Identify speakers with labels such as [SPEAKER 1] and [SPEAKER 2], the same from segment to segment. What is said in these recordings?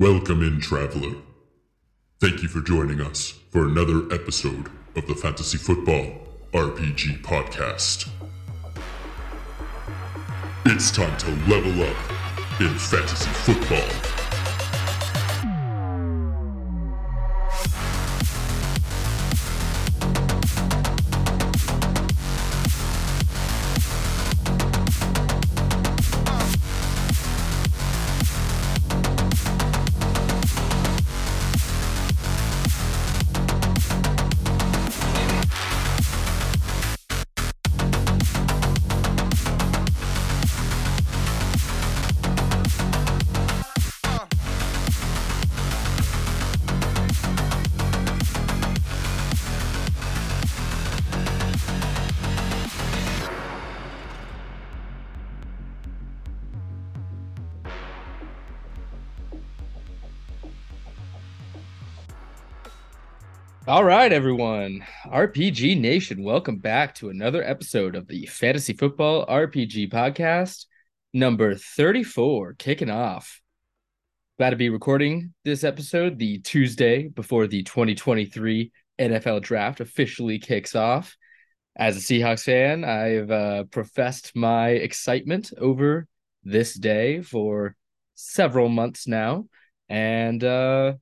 [SPEAKER 1] Welcome in, traveler. Thank you for joining us for another episode of the Fantasy Football RPG Podcast. It's time to level up in fantasy football.
[SPEAKER 2] Right, everyone. RPG Nation, welcome back to another episode of the Fantasy Football RPG Podcast, number 34, kicking off. Glad to be recording this episode the Tuesday before the 2023 NFL Draft officially kicks off. As a Seahawks fan, I've uh, professed my excitement over this day for several months now. And uh,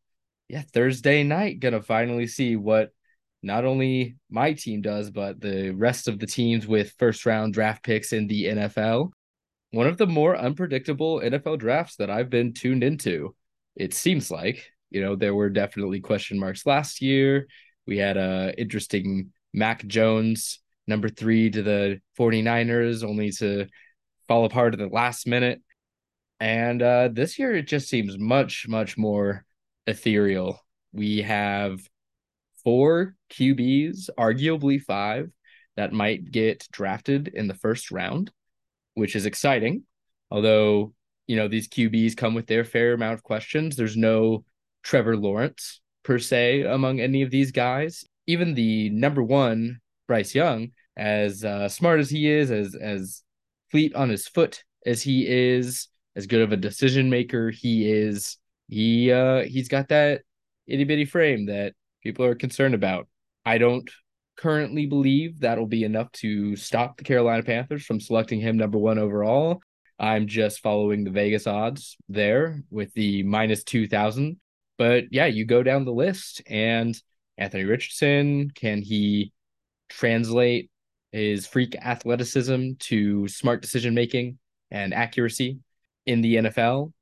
[SPEAKER 2] yeah, Thursday night, gonna finally see what not only my team does, but the rest of the teams with first round draft picks in the NFL. One of the more unpredictable NFL drafts that I've been tuned into. It seems like, you know, there were definitely question marks last year. We had a interesting Mac Jones, number three to the 49ers, only to fall apart at the last minute. And uh, this year, it just seems much, much more ethereal. We have four QBs, arguably five, that might get drafted in the first round, which is exciting. Although, you know, these QBs come with their fair amount of questions. There's no Trevor Lawrence per se among any of these guys. Even the number one, Bryce Young, as uh, smart as he is, as as fleet on his foot as he is, as good of a decision maker he is, he uh he's got that itty bitty frame that people are concerned about. I don't currently believe that'll be enough to stop the Carolina Panthers from selecting him number one overall. I'm just following the Vegas odds there with the minus 2000. But yeah, you go down the list and Anthony Richardson, can he translate his freak athleticism to smart decision making and accuracy in the NFL?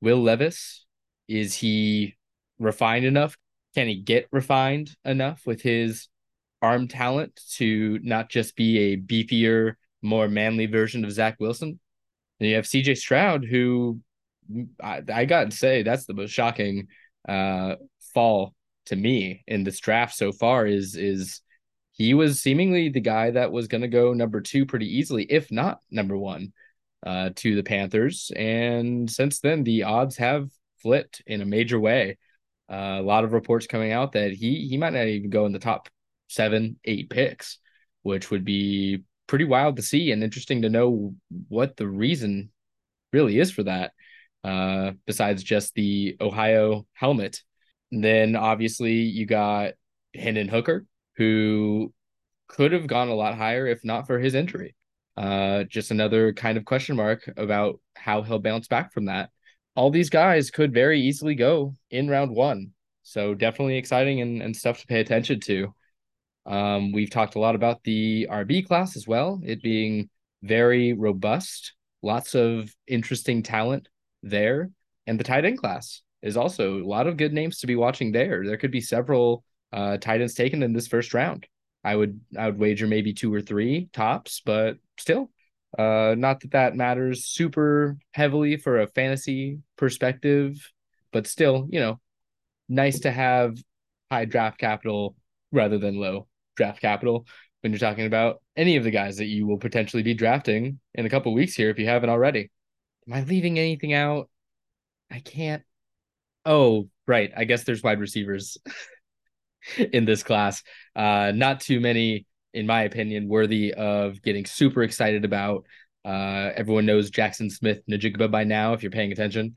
[SPEAKER 2] Will Levis, is he refined enough? Can he get refined enough with his arm talent to not just be a beefier, more manly version of Zach Wilson? And you have CJ Stroud, who I, I got to say, that's the most shocking uh, fall to me in this draft so far. Is is he was seemingly the guy that was going to go number two pretty easily, if not number one, uh, to the Panthers. And since then, the odds have flipped in a major way. Uh, a lot of reports coming out that he he might not even go in the top seven, eight picks, which would be pretty wild to see and interesting to know what the reason really is for that. Uh, besides just the Ohio helmet, and then obviously you got Hendon Hooker, who could have gone a lot higher if not for his injury. Uh, just another kind of question mark about how he'll bounce back from that all these guys could very easily go in round one. So definitely exciting and, and stuff to pay attention to. Um, we've talked a lot about the RB class as well, it being very robust, lots of interesting talent there. And the tight end class is also a lot of good names to be watching there. There could be several uh, tight ends taken in this first round. I would I would wager maybe two or three tops, but still uh, not that that matters super heavily for a fantasy perspective, but still, you know, nice to have high draft capital rather than low draft capital when you're talking about any of the guys that you will potentially be drafting in a couple weeks here if you haven't already. Am I leaving anything out? I can't. Oh, right. I guess there's wide receivers in this class. Uh, not too many in my opinion, worthy of getting super excited about. Uh, everyone knows Jackson Smith-Njigba by now, if you're paying attention.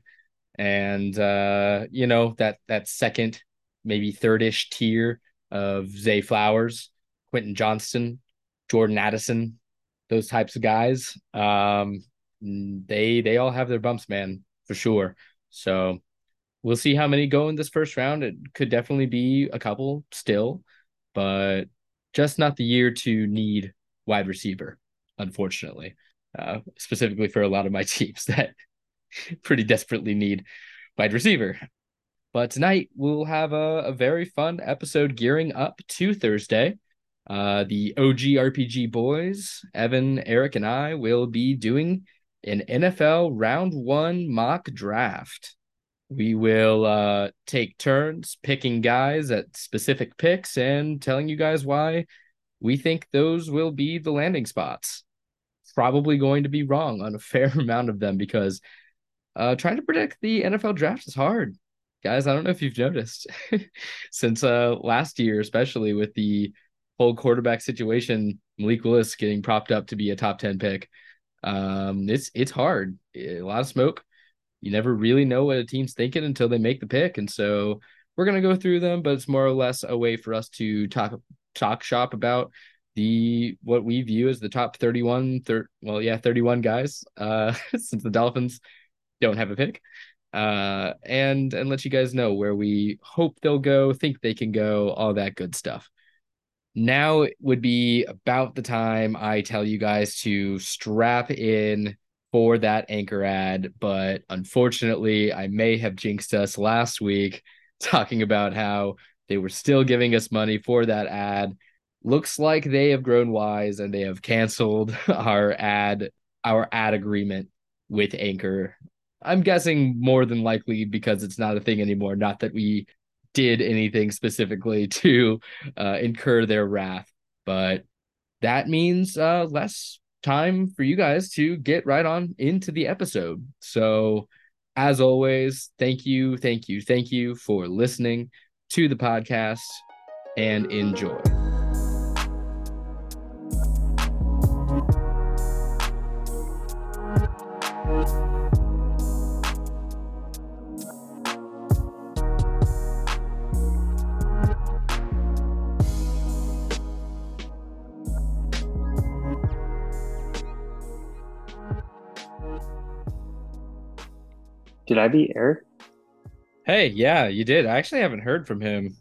[SPEAKER 2] and uh, you know that that second, maybe third-ish tier of Zay Flowers, Quentin Johnston, Jordan Addison, those types of guys. Um, they they all have their bumps, man, for sure. So we'll see how many go in this first round. It could definitely be a couple still, but just not the year to need wide receiver, unfortunately. Uh, specifically for a lot of my teams that pretty desperately need wide receiver. But tonight we'll have a, a very fun episode gearing up to Thursday. Uh, the OG RPG boys, Evan, Eric, and I will be doing an NFL round one mock draft. We will uh, take turns picking guys at specific picks and telling you guys why we think those will be the landing spots. Probably going to be wrong on a fair amount of them because uh, trying to predict the NFL draft is hard. Guys, I don't know if you've noticed since uh, last year, especially with the whole quarterback situation, Malik Willis getting propped up to be a top 10 pick. Um, it's it's hard. A lot of smoke. You never really know what a team's thinking until they make the pick. And so we're gonna go through them, but it's more or less a way for us to talk talk shop about the what we view as the top 31 thir- well yeah 31 guys uh since the dolphins don't have a pick uh and and let you guys know where we hope they'll go think they can go all that good stuff now would be about the time I tell you guys to strap in for that anchor ad. But unfortunately, I may have jinxed us last week talking about how they were still giving us money for that ad. Looks like they have grown wise and they have canceled our ad our ad agreement with Anchor. I'm guessing more than likely because it's not a thing anymore. Not that we did anything specifically to uh, incur their wrath. But that means uh, less time for you guys to get right on into the episode. So, as always, thank you, thank you, thank you for listening to the podcast and enjoy.
[SPEAKER 3] Did I beat Eric?
[SPEAKER 2] Hey, yeah, you did. I actually haven't heard from him.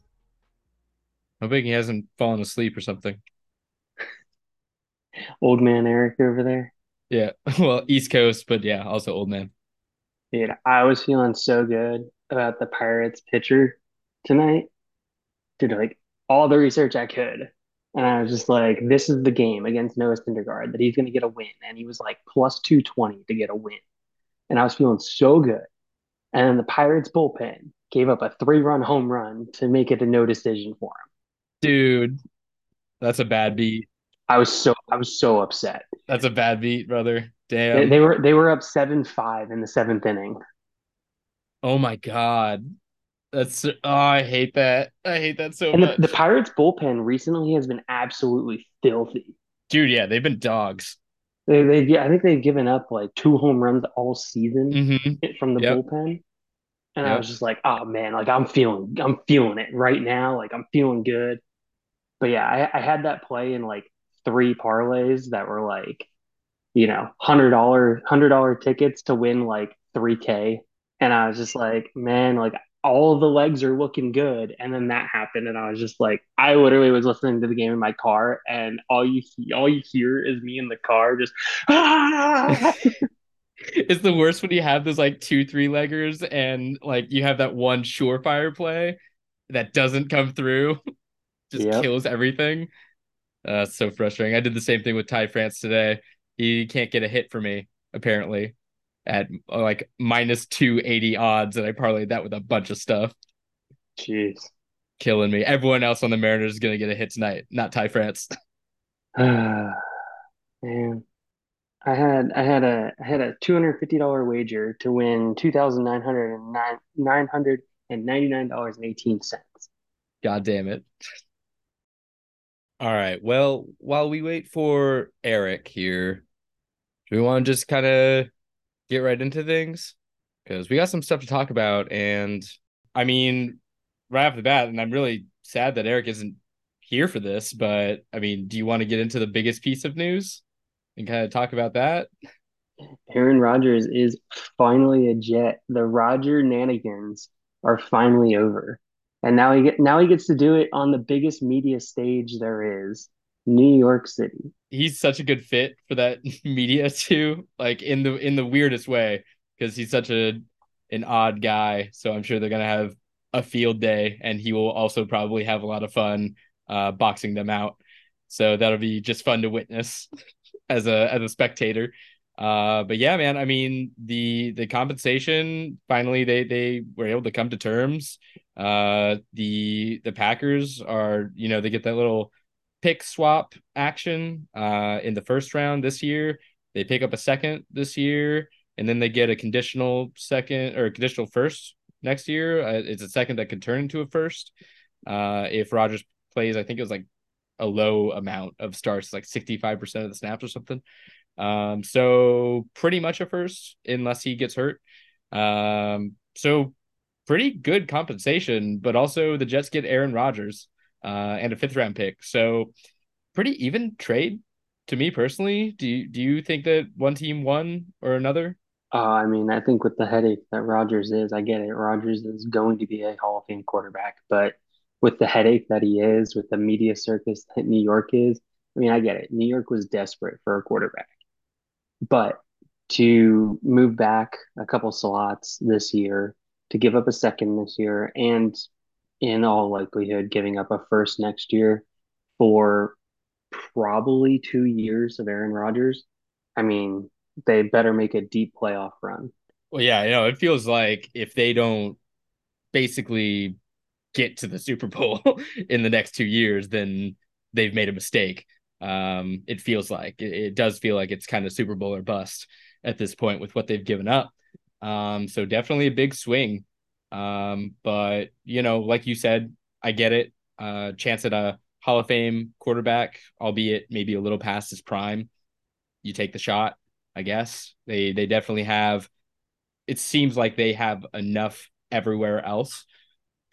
[SPEAKER 2] I'm Hoping he hasn't fallen asleep or something.
[SPEAKER 3] Old man Eric over there.
[SPEAKER 2] Yeah, well, East Coast, but yeah, also old man.
[SPEAKER 3] Dude, I was feeling so good about the Pirates pitcher tonight. Did like all the research I could. And I was just like, this is the game against Noah Syndergaard that he's going to get a win. And he was like plus 220 to get a win. And I was feeling so good. And then the Pirates bullpen gave up a three run home run to make it a no decision for him.
[SPEAKER 2] Dude, that's a bad beat.
[SPEAKER 3] I was so I was so upset.
[SPEAKER 2] That's a bad beat, brother. Damn.
[SPEAKER 3] They, they were they were up seven five in the seventh inning.
[SPEAKER 2] Oh my god. That's oh, I hate that. I hate that so
[SPEAKER 3] and
[SPEAKER 2] much.
[SPEAKER 3] The, the Pirates bullpen recently has been absolutely filthy.
[SPEAKER 2] Dude, yeah, they've been dogs.
[SPEAKER 3] They, they, I think they've given up like two home runs all season
[SPEAKER 2] mm-hmm.
[SPEAKER 3] from the yep. bullpen, and yep. I was just like, oh man, like I'm feeling, I'm feeling it right now. Like I'm feeling good. But yeah, I, I had that play in like three parlays that were like, you know, hundred dollar, hundred dollar tickets to win like three k, and I was just like, man, like all the legs are looking good. And then that happened, and I was just like, I literally was listening to the game in my car, and all you all you hear is me in the car just. Ah!
[SPEAKER 2] it's the worst when you have those like two three leggers, and like you have that one surefire play that doesn't come through, just yep. kills everything. Uh, so frustrating. I did the same thing with Ty France today. He can't get a hit for me apparently at like minus 280 odds and I parlayed that with a bunch of stuff.
[SPEAKER 3] Jeez.
[SPEAKER 2] Killing me. Everyone else on the Mariners is going to get a hit tonight, not Ty France.
[SPEAKER 3] Man. I had I had a I had a two hundred fifty dollar wager to win two thousand nine hundred and nine nine hundred and ninety nine dollars and eighteen cents.
[SPEAKER 2] God damn it! All right. Well, while we wait for Eric here, do we want to just kind of get right into things? because we got some stuff to talk about. And I mean, right off the bat, and I'm really sad that Eric isn't here for this, but I mean, do you want to get into the biggest piece of news and kind of talk about that?
[SPEAKER 3] Aaron Rodgers is finally a Jet. The Roger Nanigans are finally over. And now he get, now he gets to do it on the biggest media stage there is, New York City.
[SPEAKER 2] He's such a good fit for that media too, like in the in the weirdest way because he's such a an odd guy. So I'm sure they're gonna have a field day, and he will also probably have a lot of fun uh, boxing them out. So that'll be just fun to witness as a as a spectator. Uh, but yeah, man, I mean the the compensation finally they they were able to come to terms. Uh, the the Packers are you know they get that little pick swap action uh in the first round this year. They pick up a second this year, and then they get a conditional second or conditional first next year. Uh, it's a second that can turn into a first. Uh, if Rodgers plays, I think it was like a low amount of starts, like 65% of the snaps or something. Um, so pretty much a first unless he gets hurt. Um, so pretty good compensation, but also the Jets get Aaron Rodgers uh, and a fifth round pick. So pretty even trade to me personally. Do you, do you think that one team won or another?
[SPEAKER 3] Uh, I mean, I think with the headache that Rodgers is, I get it. Rodgers is going to be a Hall of Fame quarterback, but with the headache that he is, with the media circus that New York is, I mean, I get it. New York was desperate for a quarterback. But to move back a couple slots this year, to give up a second this year, and in all likelihood, giving up a first next year for probably two years of Aaron Rodgers, I mean, they better make a deep playoff run.
[SPEAKER 2] Well, yeah, you know, it feels like if they don't basically get to the Super Bowl in the next two years, then they've made a mistake. Um, it feels like it, it, does feel like it's kind of Super Bowl or bust at this point with what they've given up. Um, so definitely a big swing. Um, but you know, like you said, I get it. Uh, chance at a Hall of Fame quarterback, albeit maybe a little past his prime. You take the shot, I guess. They they definitely have. It seems like they have enough everywhere else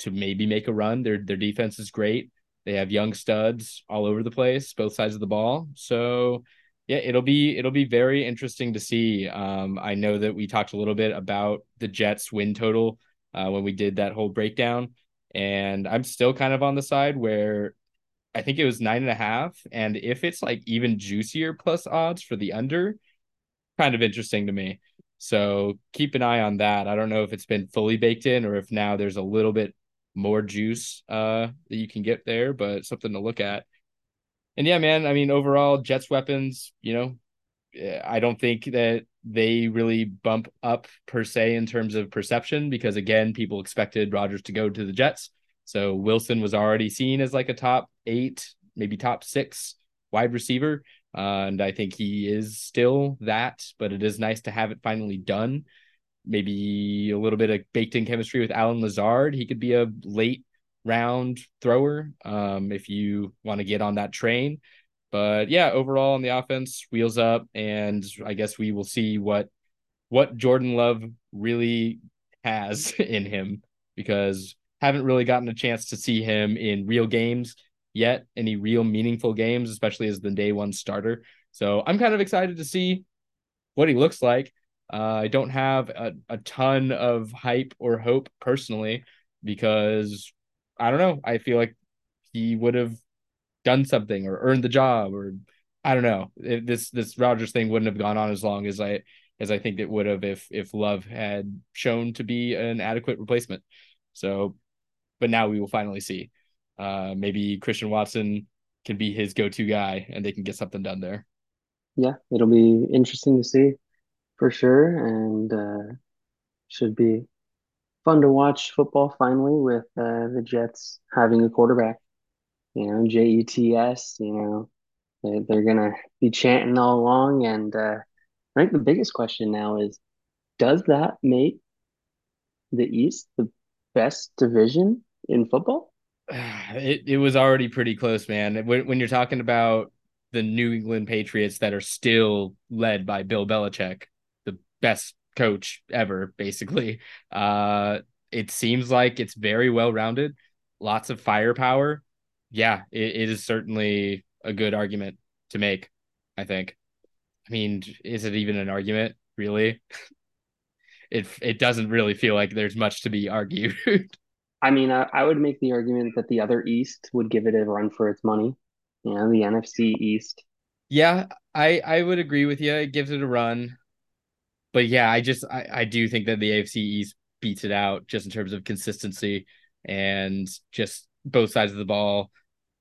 [SPEAKER 2] to maybe make a run. Their their defense is great. They have young studs all over the place, both sides of the ball. So yeah, it'll be it'll be very interesting to see. Um, I know that we talked a little bit about the Jets win total uh, when we did that whole breakdown, and I'm still kind of on the side where I think it was nine and a half, and if it's like even juicier plus odds for the under, kind of interesting to me. So keep an eye on that. I don't know if it's been fully baked in or if now there's a little bit more juice uh that you can get there, but something to look at. And yeah, man, I mean, overall, Jets weapons, you know, I don't think that they really bump up per se in terms of perception because again, people expected Rodgers to go to the Jets. So Wilson was already seen as like a top eight, maybe top six wide receiver. Uh, and I think he is still that, but it is nice to have it finally done maybe a little bit of baked in chemistry with Allen Lazard. He could be a late round thrower um, if you want to get on that train. But yeah, overall on the offense, wheels up, and I guess we will see what what Jordan Love really has in him because haven't really gotten a chance to see him in real games yet, any real meaningful games, especially as the day one starter. So I'm kind of excited to see what he looks like. Uh, I don't have a, a ton of hype or hope personally because I don't know. I feel like he would have done something or earned the job or I don't know. If this this Rodgers thing wouldn't have gone on as long as I as I think it would have if if Love had shown to be an adequate replacement. So, but now we will finally see. Uh, maybe Christian Watson can be his go-to guy, and they can get something done there.
[SPEAKER 3] Yeah, it'll be interesting to see for sure, and uh, should be fun to watch football finally with uh, the Jets having a quarterback. You know, J E T S. You know, they, they're gonna be chanting all along, and uh, I think the biggest question now is, does that make the East the best division in football?
[SPEAKER 2] It it was already pretty close, man. When when you're talking about the New England Patriots that are still led by Bill Belichick, the best coach ever, basically. Uh, it seems like it's very well rounded, lots of firepower. Yeah, it, it is certainly a good argument to make, I think. I mean, is it even an argument, really? it it doesn't really feel like there's much to be argued.
[SPEAKER 3] I mean, I, I would make the argument that the other East would give it a run for its money. You know, the NFC East.
[SPEAKER 2] Yeah, I I would agree with you. It gives it a run. But yeah, I just I, I do think that the AFC East beats it out just in terms of consistency and just both sides of the ball,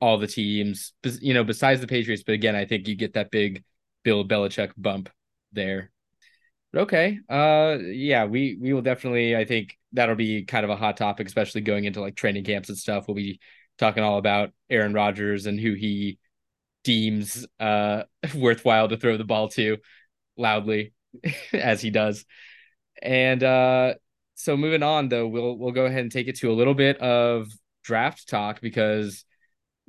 [SPEAKER 2] all the teams, you know, besides the Patriots. But again, I think you get that big Bill Belichick bump there. But okay. Uh yeah, we we will definitely I think that'll be kind of a hot topic, especially going into like training camps and stuff. We'll be talking all about Aaron Rodgers and who he deems uh worthwhile to throw the ball to loudly as he does. And uh so moving on though, we'll we'll go ahead and take it to a little bit of draft talk because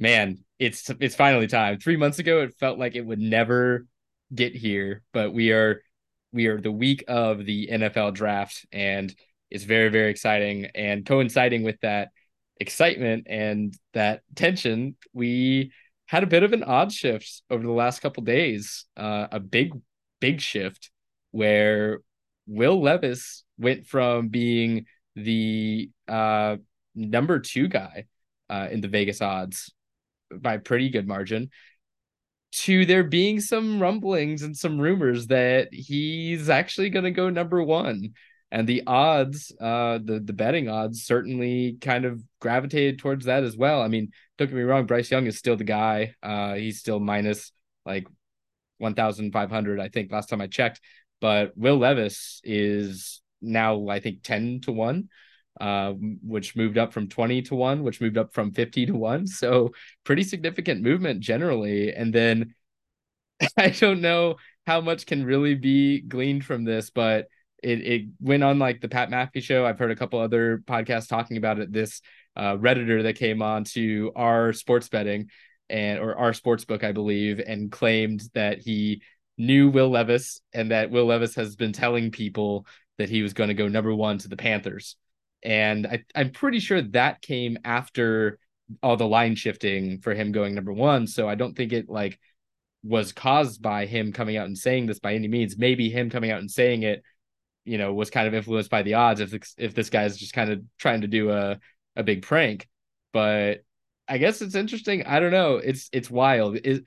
[SPEAKER 2] man, it's it's finally time. 3 months ago it felt like it would never get here, but we are we are the week of the NFL draft and it's very very exciting and coinciding with that excitement and that tension, we had a bit of an odd shift over the last couple days. Uh, a big big shift where Will Levis went from being the uh, number 2 guy uh, in the Vegas odds by pretty good margin to there being some rumblings and some rumors that he's actually going to go number one. And the odds uh the the betting odds certainly kind of gravitated towards that as well. I mean don't get me wrong bryce young is still the guy. Uh he's still minus like 1500 i think last time i checked. But will levis is now i think 10 to 1 uh, which moved up from 20 to 1, which moved up from 50 to 1. So pretty significant movement generally. And then I don't know how much can really be gleaned from this, but it, it went on like the Pat McAfee show. I've heard a couple other podcasts talking about it. This uh, Redditor that came on to our sports betting and or our sports book, I believe, and claimed that he knew Will Levis and that Will Levis has been telling people that he was going to go number one to the Panthers and I, I'm pretty sure that came after all the line shifting for him going number one. So I don't think it like was caused by him coming out and saying this by any means. Maybe him coming out and saying it, you know, was kind of influenced by the odds. If if this guy's just kind of trying to do a a big prank, but I guess it's interesting. I don't know. It's it's wild. Is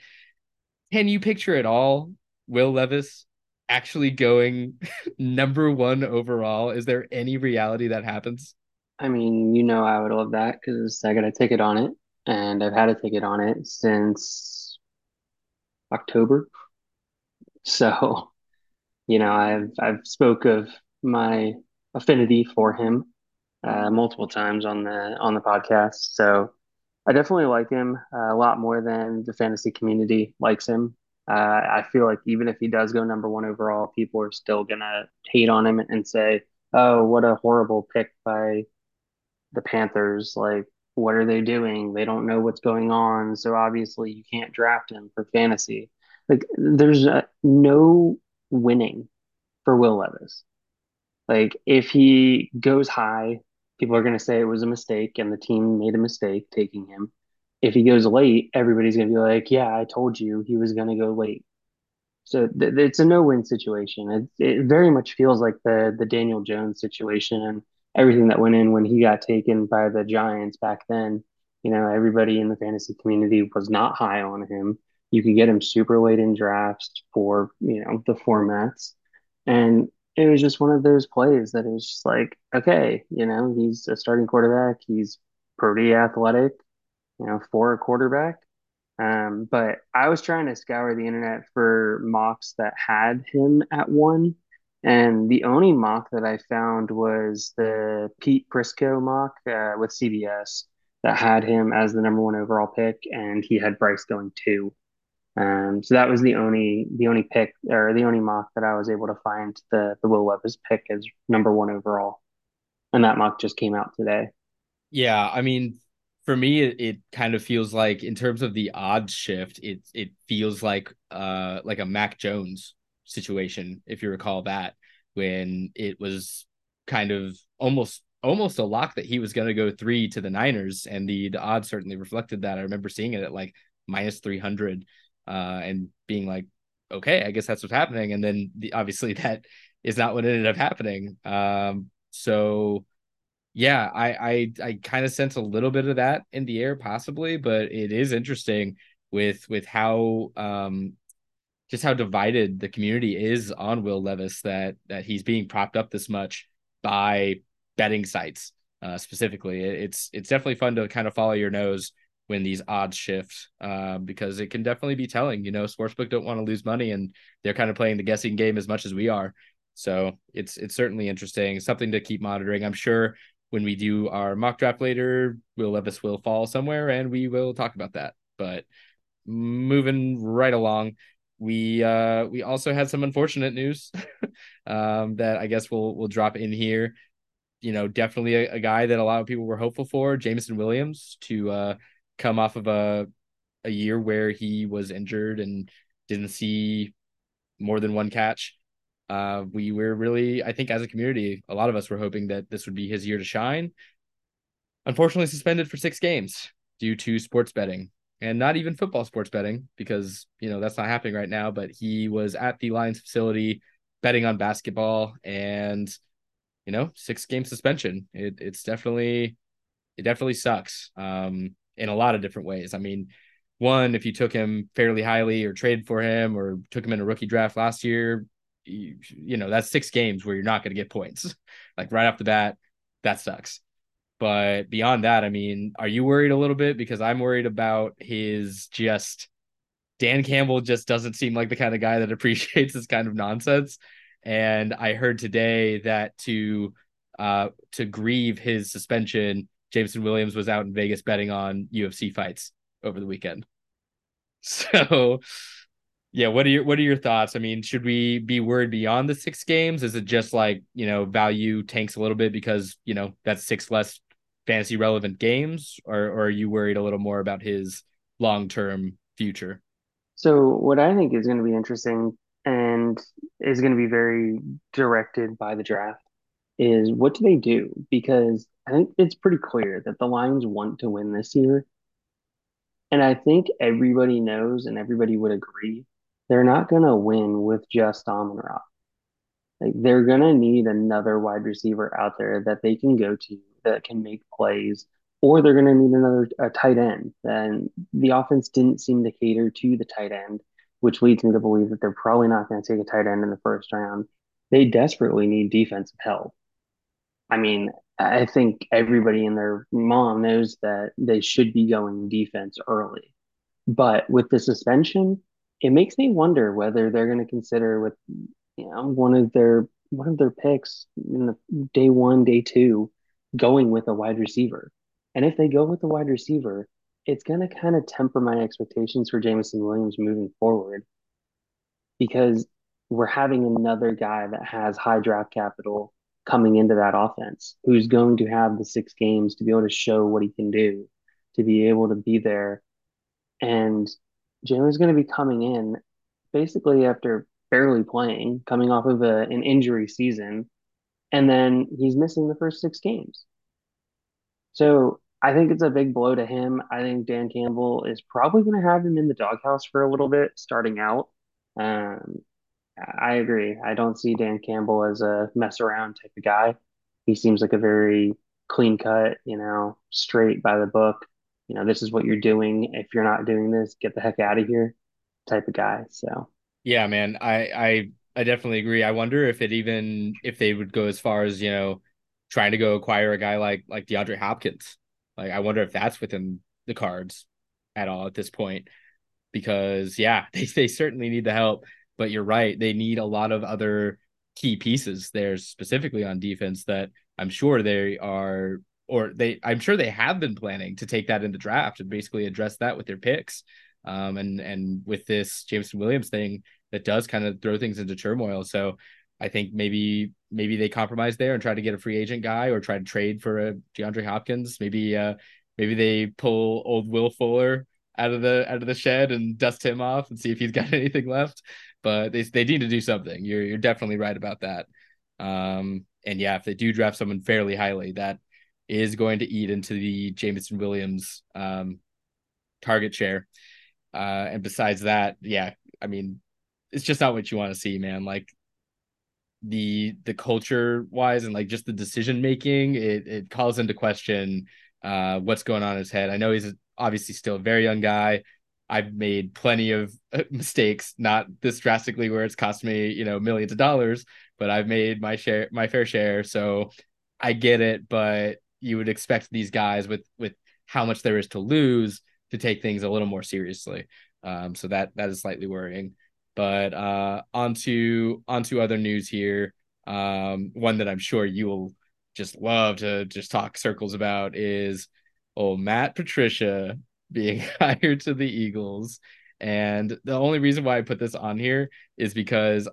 [SPEAKER 2] can you picture it all? Will Levis actually going number one overall? Is there any reality that happens?
[SPEAKER 3] I mean, you know, I would love that because I got a ticket on it, and I've had a ticket on it since October. So, you know, I've I've spoke of my affinity for him uh, multiple times on the on the podcast. So, I definitely like him uh, a lot more than the fantasy community likes him. Uh, I feel like even if he does go number one overall, people are still gonna hate on him and say, "Oh, what a horrible pick by the Panthers! Like, what are they doing? They don't know what's going on, so obviously you can't draft him for fantasy." Like, there's uh, no winning for Will Levis. Like, if he goes high, people are gonna say it was a mistake and the team made a mistake taking him if he goes late, everybody's going to be like, yeah, I told you he was going to go late. So th- it's a no-win situation. It, it very much feels like the the Daniel Jones situation and everything that went in when he got taken by the Giants back then. You know, everybody in the fantasy community was not high on him. You could get him super late in drafts for you know the formats, and it was just one of those plays that is just like, okay, you know, he's a starting quarterback. He's pretty athletic you know, for a quarterback. Um, but I was trying to scour the internet for mocks that had him at one. And the only mock that I found was the Pete Prisco mock uh, with CBS that had him as the number one overall pick, and he had Bryce going two. Um, so that was the only the only pick or the only mock that I was able to find the the Will Levis pick as number one overall, and that mock just came out today.
[SPEAKER 2] Yeah, I mean, for me it, it, kind of feels like in terms of the odds shift it it feels like uh like a mac jones situation if you recall that when it was kind of almost almost a lock that he was going to go three to the Niners, and the the odds certainly reflected that. I remember seeing it at like minus three hundred, uh, and being like, okay, I guess that's what's happening. And then the, obviously that is not what ended up happening. Um, so yeah, I I I kind of sense a little bit of that in the air, possibly, but it is interesting with with how um just how divided the community is on Will Levis that that he's being propped up this much by betting sites uh, specifically. It's it's definitely fun to kind of follow your nose when these odds shift uh, because it can definitely be telling. You know, sportsbook don't want to lose money and they're kind of playing the guessing game as much as we are. So it's it's certainly interesting, something to keep monitoring. I'm sure when we do our mock draft later, Will Levis will fall somewhere and we will talk about that. But moving right along, we uh we also had some unfortunate news um that I guess we'll we'll drop in here. You know, definitely a, a guy that a lot of people were hopeful for, Jameson Williams, to uh come off of a a year where he was injured and didn't see more than one catch. Uh, we were really, I think, as a community, a lot of us were hoping that this would be his year to shine. Unfortunately, suspended for six games due to sports betting and not even football sports betting because, you know, that's not happening right now. But he was at the Lions facility betting on basketball and, you know, six game suspension. It, it's definitely, it definitely sucks. Um, in a lot of different ways. I mean, one, if you took him fairly highly or traded for him or took him in a rookie draft last year, you, you know, that's six games where you're not going to get points. like right off the bat, that sucks. But beyond that, I mean, are you worried a little bit? Because I'm worried about his just Dan Campbell just doesn't seem like the kind of guy that appreciates this kind of nonsense. And I heard today that to uh to grieve his suspension, Jameson Williams was out in Vegas betting on UFC fights over the weekend. So, yeah, what are your what are your thoughts? I mean, should we be worried beyond the six games? Is it just like you know value tanks a little bit because you know that's six less fantasy relevant games, or, or are you worried a little more about his long term future?
[SPEAKER 3] So, what I think is going to be interesting and is going to be very directed by the draft is what do they do? Because I think it's pretty clear that the Lions want to win this year. And I think everybody knows and everybody would agree they're not going to win with just Amon Ra. Like they're going to need another wide receiver out there that they can go to that can make plays, or they're going to need another a tight end. And the offense didn't seem to cater to the tight end, which leads me to believe that they're probably not going to take a tight end in the first round. They desperately need defensive help. I mean, I think everybody and their mom knows that they should be going defense early. But with the suspension, it makes me wonder whether they're going to consider with you know one of their one of their picks in the day one, day two, going with a wide receiver. And if they go with a wide receiver, it's going to kind of temper my expectations for Jameson Williams moving forward because we're having another guy that has high draft capital coming into that offense who's going to have the six games to be able to show what he can do, to be able to be there. And Jalen's going to be coming in basically after barely playing, coming off of a, an injury season, and then he's missing the first six games. So I think it's a big blow to him. I think Dan Campbell is probably going to have him in the doghouse for a little bit starting out. Um, I agree. I don't see Dan Campbell as a mess around type of guy. He seems like a very clean cut, you know, straight by the book. You know, this is what you're doing. If you're not doing this, get the heck out of here type of guy. So
[SPEAKER 2] yeah, man, I I I definitely agree. I wonder if it even if they would go as far as, you know, trying to go acquire a guy like like DeAndre Hopkins. Like I wonder if that's within the cards at all at this point. Because yeah, they, they certainly need the help but you're right. They need a lot of other key pieces there, specifically on defense, that I'm sure they are, or they, I'm sure they have been planning to take that in the draft and basically address that with their picks. Um, and and with this Jameson Williams thing, that does kind of throw things into turmoil. So I think maybe maybe they compromise there and try to get a free agent guy or try to trade for a DeAndre Hopkins. Maybe uh maybe they pull old Will Fuller out of the out of the shed and dust him off and see if he's got anything left but they they need to do something. You're you're definitely right about that. Um, and yeah, if they do draft someone fairly highly, that is going to eat into the Jameson Williams um, target share. Uh, and besides that, yeah, I mean, it's just not what you want to see, man. Like the the culture wise and like just the decision making, it it calls into question uh, what's going on in his head. I know he's obviously still a very young guy. I've made plenty of uh, mistakes, not this drastically where it's cost me, you know, millions of dollars, but I've made my share, my fair share. So I get it, but you would expect these guys with with how much there is to lose to take things a little more seriously. Um, so that that is slightly worrying. But uh, onto onto other news here. Um, one that I'm sure you will just love to just talk circles about is oh Matt Patricia being hired to the Eagles. And the only reason why I put this on here is because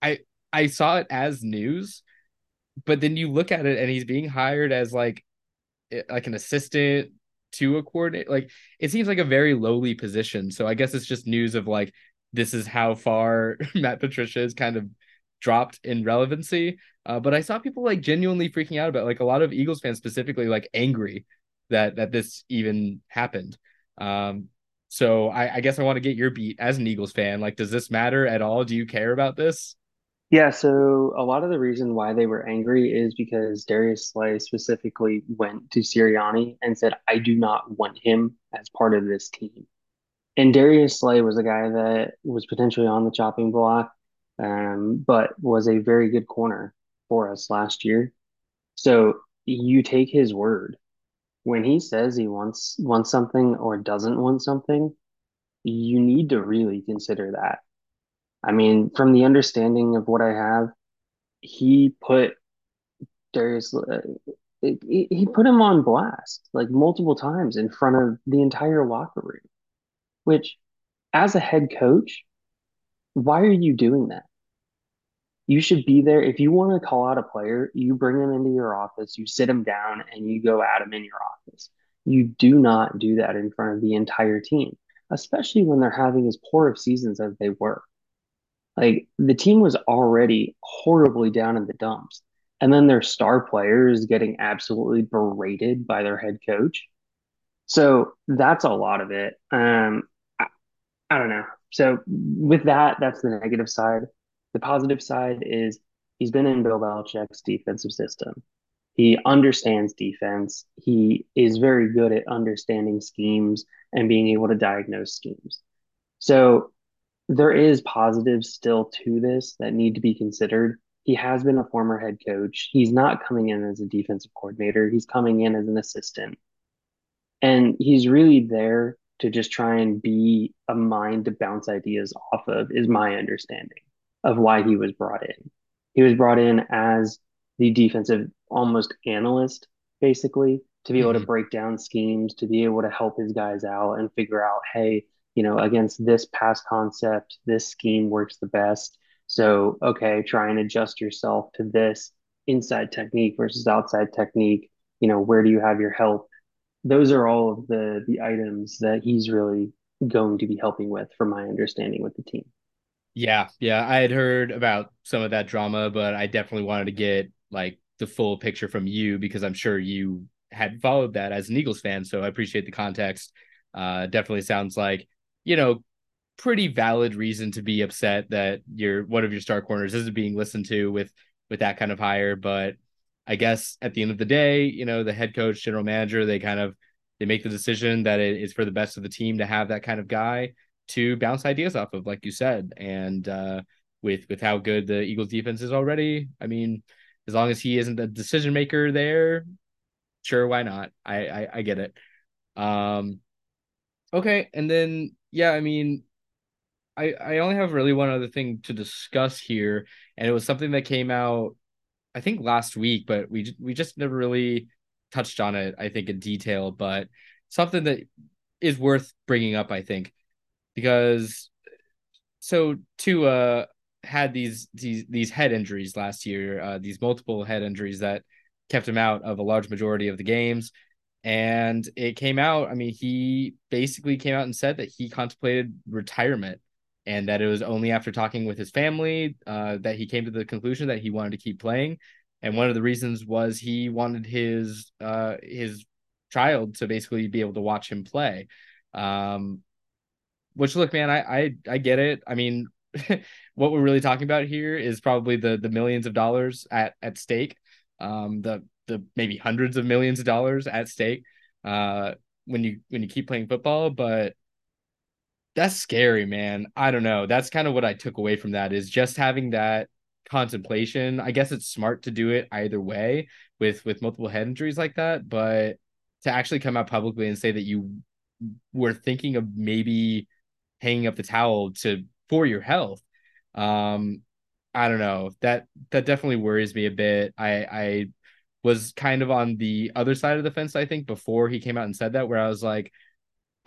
[SPEAKER 2] I I saw it as news, but then you look at it and he's being hired as like like an assistant to a coordinator. Like it seems like a very lowly position. So I guess it's just news of like this is how far Matt Patricia is kind of dropped in relevancy. Uh, but I saw people like genuinely freaking out about like a lot of Eagles fans specifically like angry that that this even happened. Um, so I, I guess I want to get your beat as an Eagles fan. Like, does this matter at all? Do you care about this?
[SPEAKER 3] Yeah, so a lot of the reason why they were angry is because Darius Slay specifically went to Sirianni and said, I do not want him as part of this team. And Darius Slay was a guy that was potentially on the chopping block, um, but was a very good corner for us last year. So you take his word. When he says he wants wants something or doesn't want something, you need to really consider that. I mean, from the understanding of what I have, he put Darius, uh, he put him on blast like multiple times in front of the entire locker room, which as a head coach, why are you doing that? You should be there. If you want to call out a player, you bring him into your office, you sit him down, and you go at him in your office. You do not do that in front of the entire team, especially when they're having as poor of seasons as they were. Like the team was already horribly down in the dumps. And then their star player is getting absolutely berated by their head coach. So that's a lot of it. Um, I, I don't know. So with that, that's the negative side. The positive side is he's been in Bill Belichick's defensive system. He understands defense. He is very good at understanding schemes and being able to diagnose schemes. So there is positives still to this that need to be considered. He has been a former head coach. He's not coming in as a defensive coordinator. He's coming in as an assistant. And he's really there to just try and be a mind to bounce ideas off of, is my understanding of why he was brought in. He was brought in as the defensive almost analyst, basically, to be able mm-hmm. to break down schemes, to be able to help his guys out and figure out, hey, you know, against this pass concept, this scheme works the best. So, okay, try and adjust yourself to this inside technique versus outside technique. You know, where do you have your help? Those are all of the the items that he's really going to be helping with, from my understanding, with the team.
[SPEAKER 2] Yeah, yeah, I had heard about some of that drama, but I definitely wanted to get like the full picture from you because I'm sure you had followed that as an Eagles fan. So I appreciate the context. Uh, definitely sounds like you know, pretty valid reason to be upset that your one of your star corners isn't being listened to with with that kind of hire. But I guess at the end of the day, you know, the head coach, general manager, they kind of they make the decision that it is for the best of the team to have that kind of guy to bounce ideas off of, like you said. And uh, with with how good the Eagles defense is already, I mean, as long as he isn't the decision maker there, sure, why not? I I, I get it. Um, okay, and then yeah, I mean, I I only have really one other thing to discuss here, and it was something that came out, I think last week, but we we just never really touched on it. I think in detail, but something that is worth bringing up, I think, because so Tua had these these these head injuries last year, uh, these multiple head injuries that kept him out of a large majority of the games. And it came out, I mean, he basically came out and said that he contemplated retirement and that it was only after talking with his family uh, that he came to the conclusion that he wanted to keep playing. And one of the reasons was he wanted his uh, his child to basically be able to watch him play. Um, which look, man, I I, I get it. I mean, what we're really talking about here is probably the the millions of dollars at at stake, um, the the maybe hundreds of millions of dollars at stake uh, when you when you keep playing football. But that's scary, man. I don't know. That's kind of what I took away from that is just having that contemplation. I guess it's smart to do it either way with with multiple head injuries like that, but to actually come out publicly and say that you were thinking of maybe hanging up the towel to for your health. Um I don't know. That that definitely worries me a bit. I I was kind of on the other side of the fence I think before he came out and said that where I was like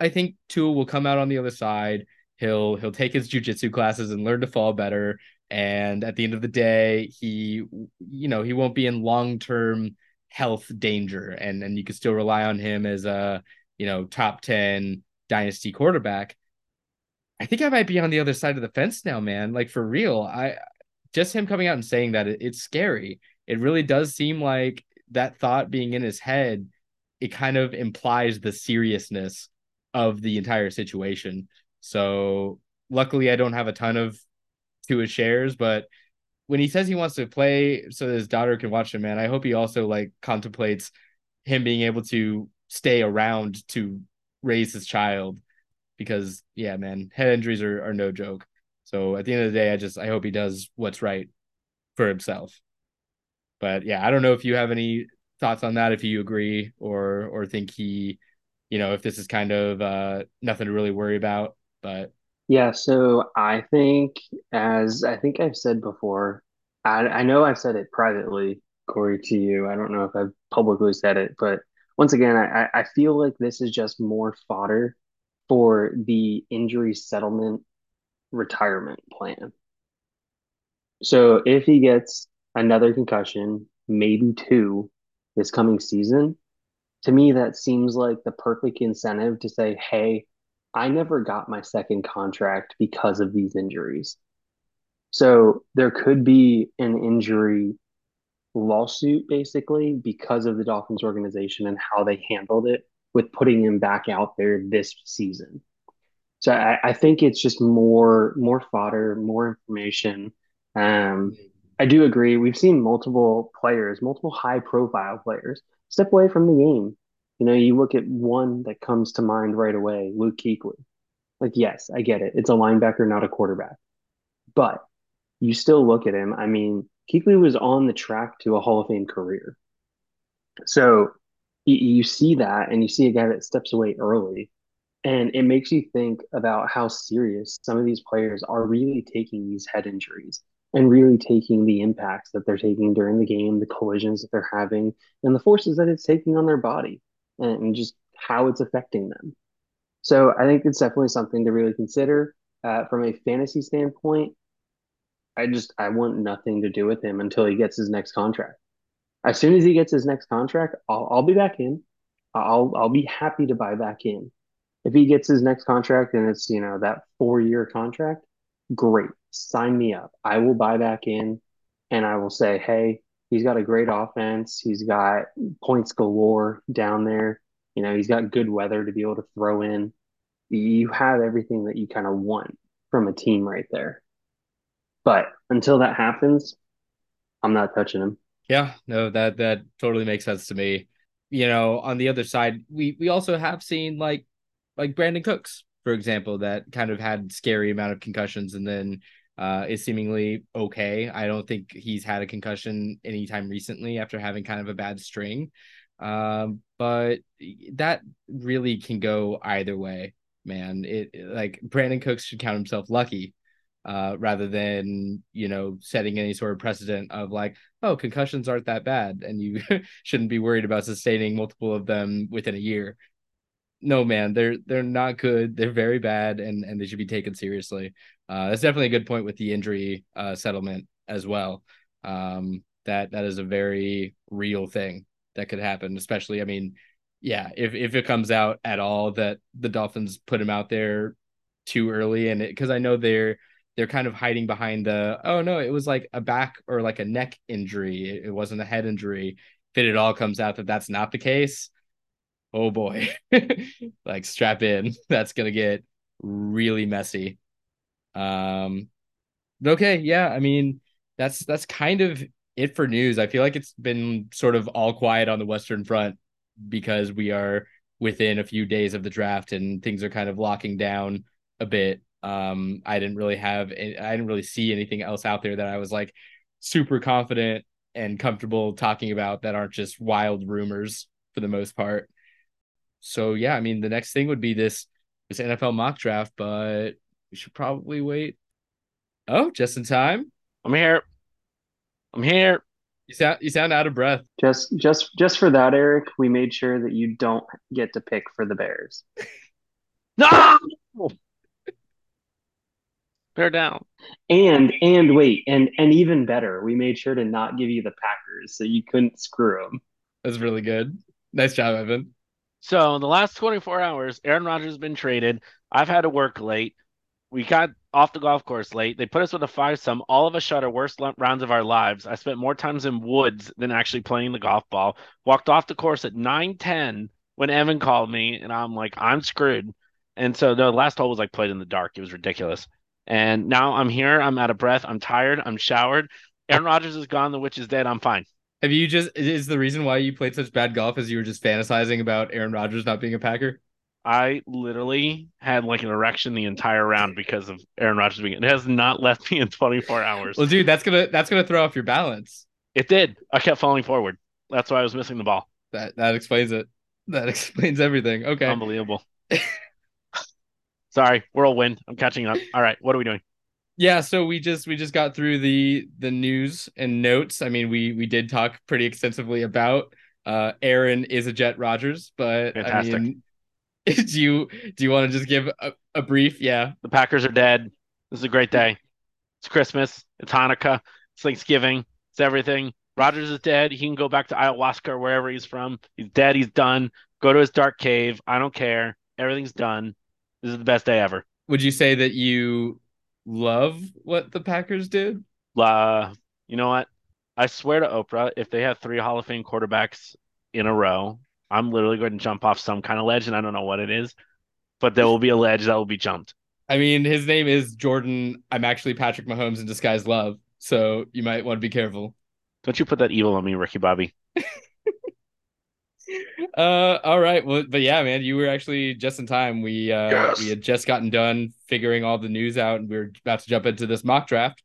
[SPEAKER 2] I think Tua will come out on the other side. He'll he'll take his jujitsu classes and learn to fall better. And at the end of the day, he you know he won't be in long term health danger, and and you can still rely on him as a you know top ten dynasty quarterback. I think I might be on the other side of the fence now, man. Like for real, I just him coming out and saying that it, it's scary. It really does seem like that thought being in his head. It kind of implies the seriousness of the entire situation. So luckily I don't have a ton of Tua shares, but when he says he wants to play so his daughter can watch him, man, I hope he also like contemplates him being able to stay around to raise his child because yeah, man, head injuries are, are no joke. So at the end of the day, I just I hope he does what's right for himself. But yeah, I don't know if you have any thoughts on that, if you agree or or think he you know, if this is kind of uh, nothing to really worry about. But
[SPEAKER 3] yeah, so I think, as I think I've said before, I, I know I've said it privately, Corey, to you. I don't know if I've publicly said it, but once again, I, I feel like this is just more fodder for the injury settlement retirement plan. So if he gets another concussion, maybe two this coming season, to me, that seems like the perfect incentive to say, hey, I never got my second contract because of these injuries. So there could be an injury lawsuit basically because of the Dolphins organization and how they handled it with putting him back out there this season. So I, I think it's just more more fodder, more information. Um, I do agree. We've seen multiple players, multiple high profile players step away from the game. You know, you look at one that comes to mind right away, Luke Kuechly. Like, yes, I get it. It's a linebacker, not a quarterback. But you still look at him. I mean, Kuechly was on the track to a Hall of Fame career. So you, you see that, and you see a guy that steps away early. And it makes you think about how serious some of these players are really taking these head injuries and really taking the impacts that they're taking during the game, the collisions that they're having, and the forces that it's taking on their body and just how it's affecting them. So I think it's definitely something to really consider. Uh, from a fantasy standpoint, I just I want nothing to do with him until he gets his next contract. As soon as he gets his next contract, I'll I'll be back in. I'll I'll be happy to buy back in. If he gets his next contract and it's you know that four year contract, great, sign me up. I will buy back in, and I will say, hey, He's got a great offense. He's got points galore down there. You know, he's got good weather to be able to throw in. You have everything that you kind of want from a team right there. But until that happens, I'm not touching him.
[SPEAKER 2] Yeah, no, that that totally makes sense to me. You know, on the other side, we we also have seen like like Brandin Cooks, for example, that kind of had scary amount of concussions and then uh, is seemingly okay. I don't think he's had a concussion anytime recently after having kind of a bad string. Um, but that really can go either way, man. It like Brandin Cooks should count himself lucky uh, rather than you know setting any sort of precedent of like oh concussions aren't that bad and you shouldn't be worried about sustaining multiple of them within a year no man they're they're not good they're very bad and and they should be taken seriously uh, that's definitely a good point with the injury uh, settlement as well. Um, that that is a very real thing that could happen. Especially, I mean, yeah, if if it comes out at all that the Dolphins put him out there too early, and because I know they're they're kind of hiding behind the oh no, it was like a back or like a neck injury, it, it wasn't a head injury. If it all comes out that that's not the case, oh boy, like strap in, that's gonna get really messy. Um, okay, yeah, I mean that's that's kind of it for news. I feel like it's been sort of all quiet on the Western Front because we are within a few days of the draft and things are kind of locking down a bit. Um, I didn't really have, I didn't really see anything else out there that I was like super confident and comfortable talking about that aren't just wild rumors for the most part. So yeah, I mean, the next thing would be this this NFL mock draft, but we should probably wait. Oh, just in time.
[SPEAKER 4] I'm here. I'm here.
[SPEAKER 2] You sound you sound out of breath.
[SPEAKER 3] Just just just for that, Eric, we made sure that you don't get to pick for the Bears.
[SPEAKER 4] no. Bear down.
[SPEAKER 3] And and wait, and and even better, we made sure to not give you the Packers, so you couldn't screw them.
[SPEAKER 2] That's really good. Nice job, Evan.
[SPEAKER 4] So in the last 24 hours, Aaron Rodgers has been traded. I've had to work late. We got off the golf course late. They put us with a five sum. All of us shot our worst rounds of our lives. I spent more times in woods than actually playing the golf ball. Walked off the course at 9:10 when Evan called me, and I'm like, I'm screwed. And so the last hole was like played in the dark. It was ridiculous. And now I'm here. I'm out of breath. I'm tired. I'm showered. Aaron Rodgers is gone. The witch is dead. I'm fine.
[SPEAKER 2] Have you just is the reason why you played such bad golf as you were just fantasizing about Aaron Rodgers not being a Packer?
[SPEAKER 4] I literally had like an erection the entire round because of Aaron Rodgers being. It has not left me in 24 hours.
[SPEAKER 2] well, dude, that's gonna that's gonna throw off your balance.
[SPEAKER 4] It did. I kept falling forward. That's why I was missing the ball.
[SPEAKER 2] That that explains it. That explains everything. Okay.
[SPEAKER 4] Unbelievable. Sorry, whirlwind. I'm catching up. All right, what are we doing?
[SPEAKER 2] Yeah, so we just we just got through the the news and notes. I mean, we we did talk pretty extensively about uh Aaron is a Jet Rodgers, but Fantastic. I mean, do you do you want to just give a, a brief? Yeah,
[SPEAKER 4] the Packers are dead. This is a great day. It's Christmas. It's Hanukkah. It's Thanksgiving. It's everything. Rodgers is dead. He can go back to ayahuasca or wherever he's from. He's dead. He's done. Go to his dark cave. I don't care. Everything's done. This is the best day ever.
[SPEAKER 2] Would you say that you love what the Packers did?
[SPEAKER 4] Uh, you know what? I swear to Oprah, if they have three Hall of Fame quarterbacks in a row, I'm literally going to jump off some kind of ledge, and I don't know what it is, but there will be a ledge that will be jumped.
[SPEAKER 2] I mean, his name is Jordan. I'm actually Patrick Mahomes in disguise love, so you might want to be careful.
[SPEAKER 4] Don't you put that evil on me, Ricky Bobby.
[SPEAKER 2] uh all right well but yeah man you were actually just in time we uh yes. we had just gotten done figuring all the news out and we are about to jump into this mock draft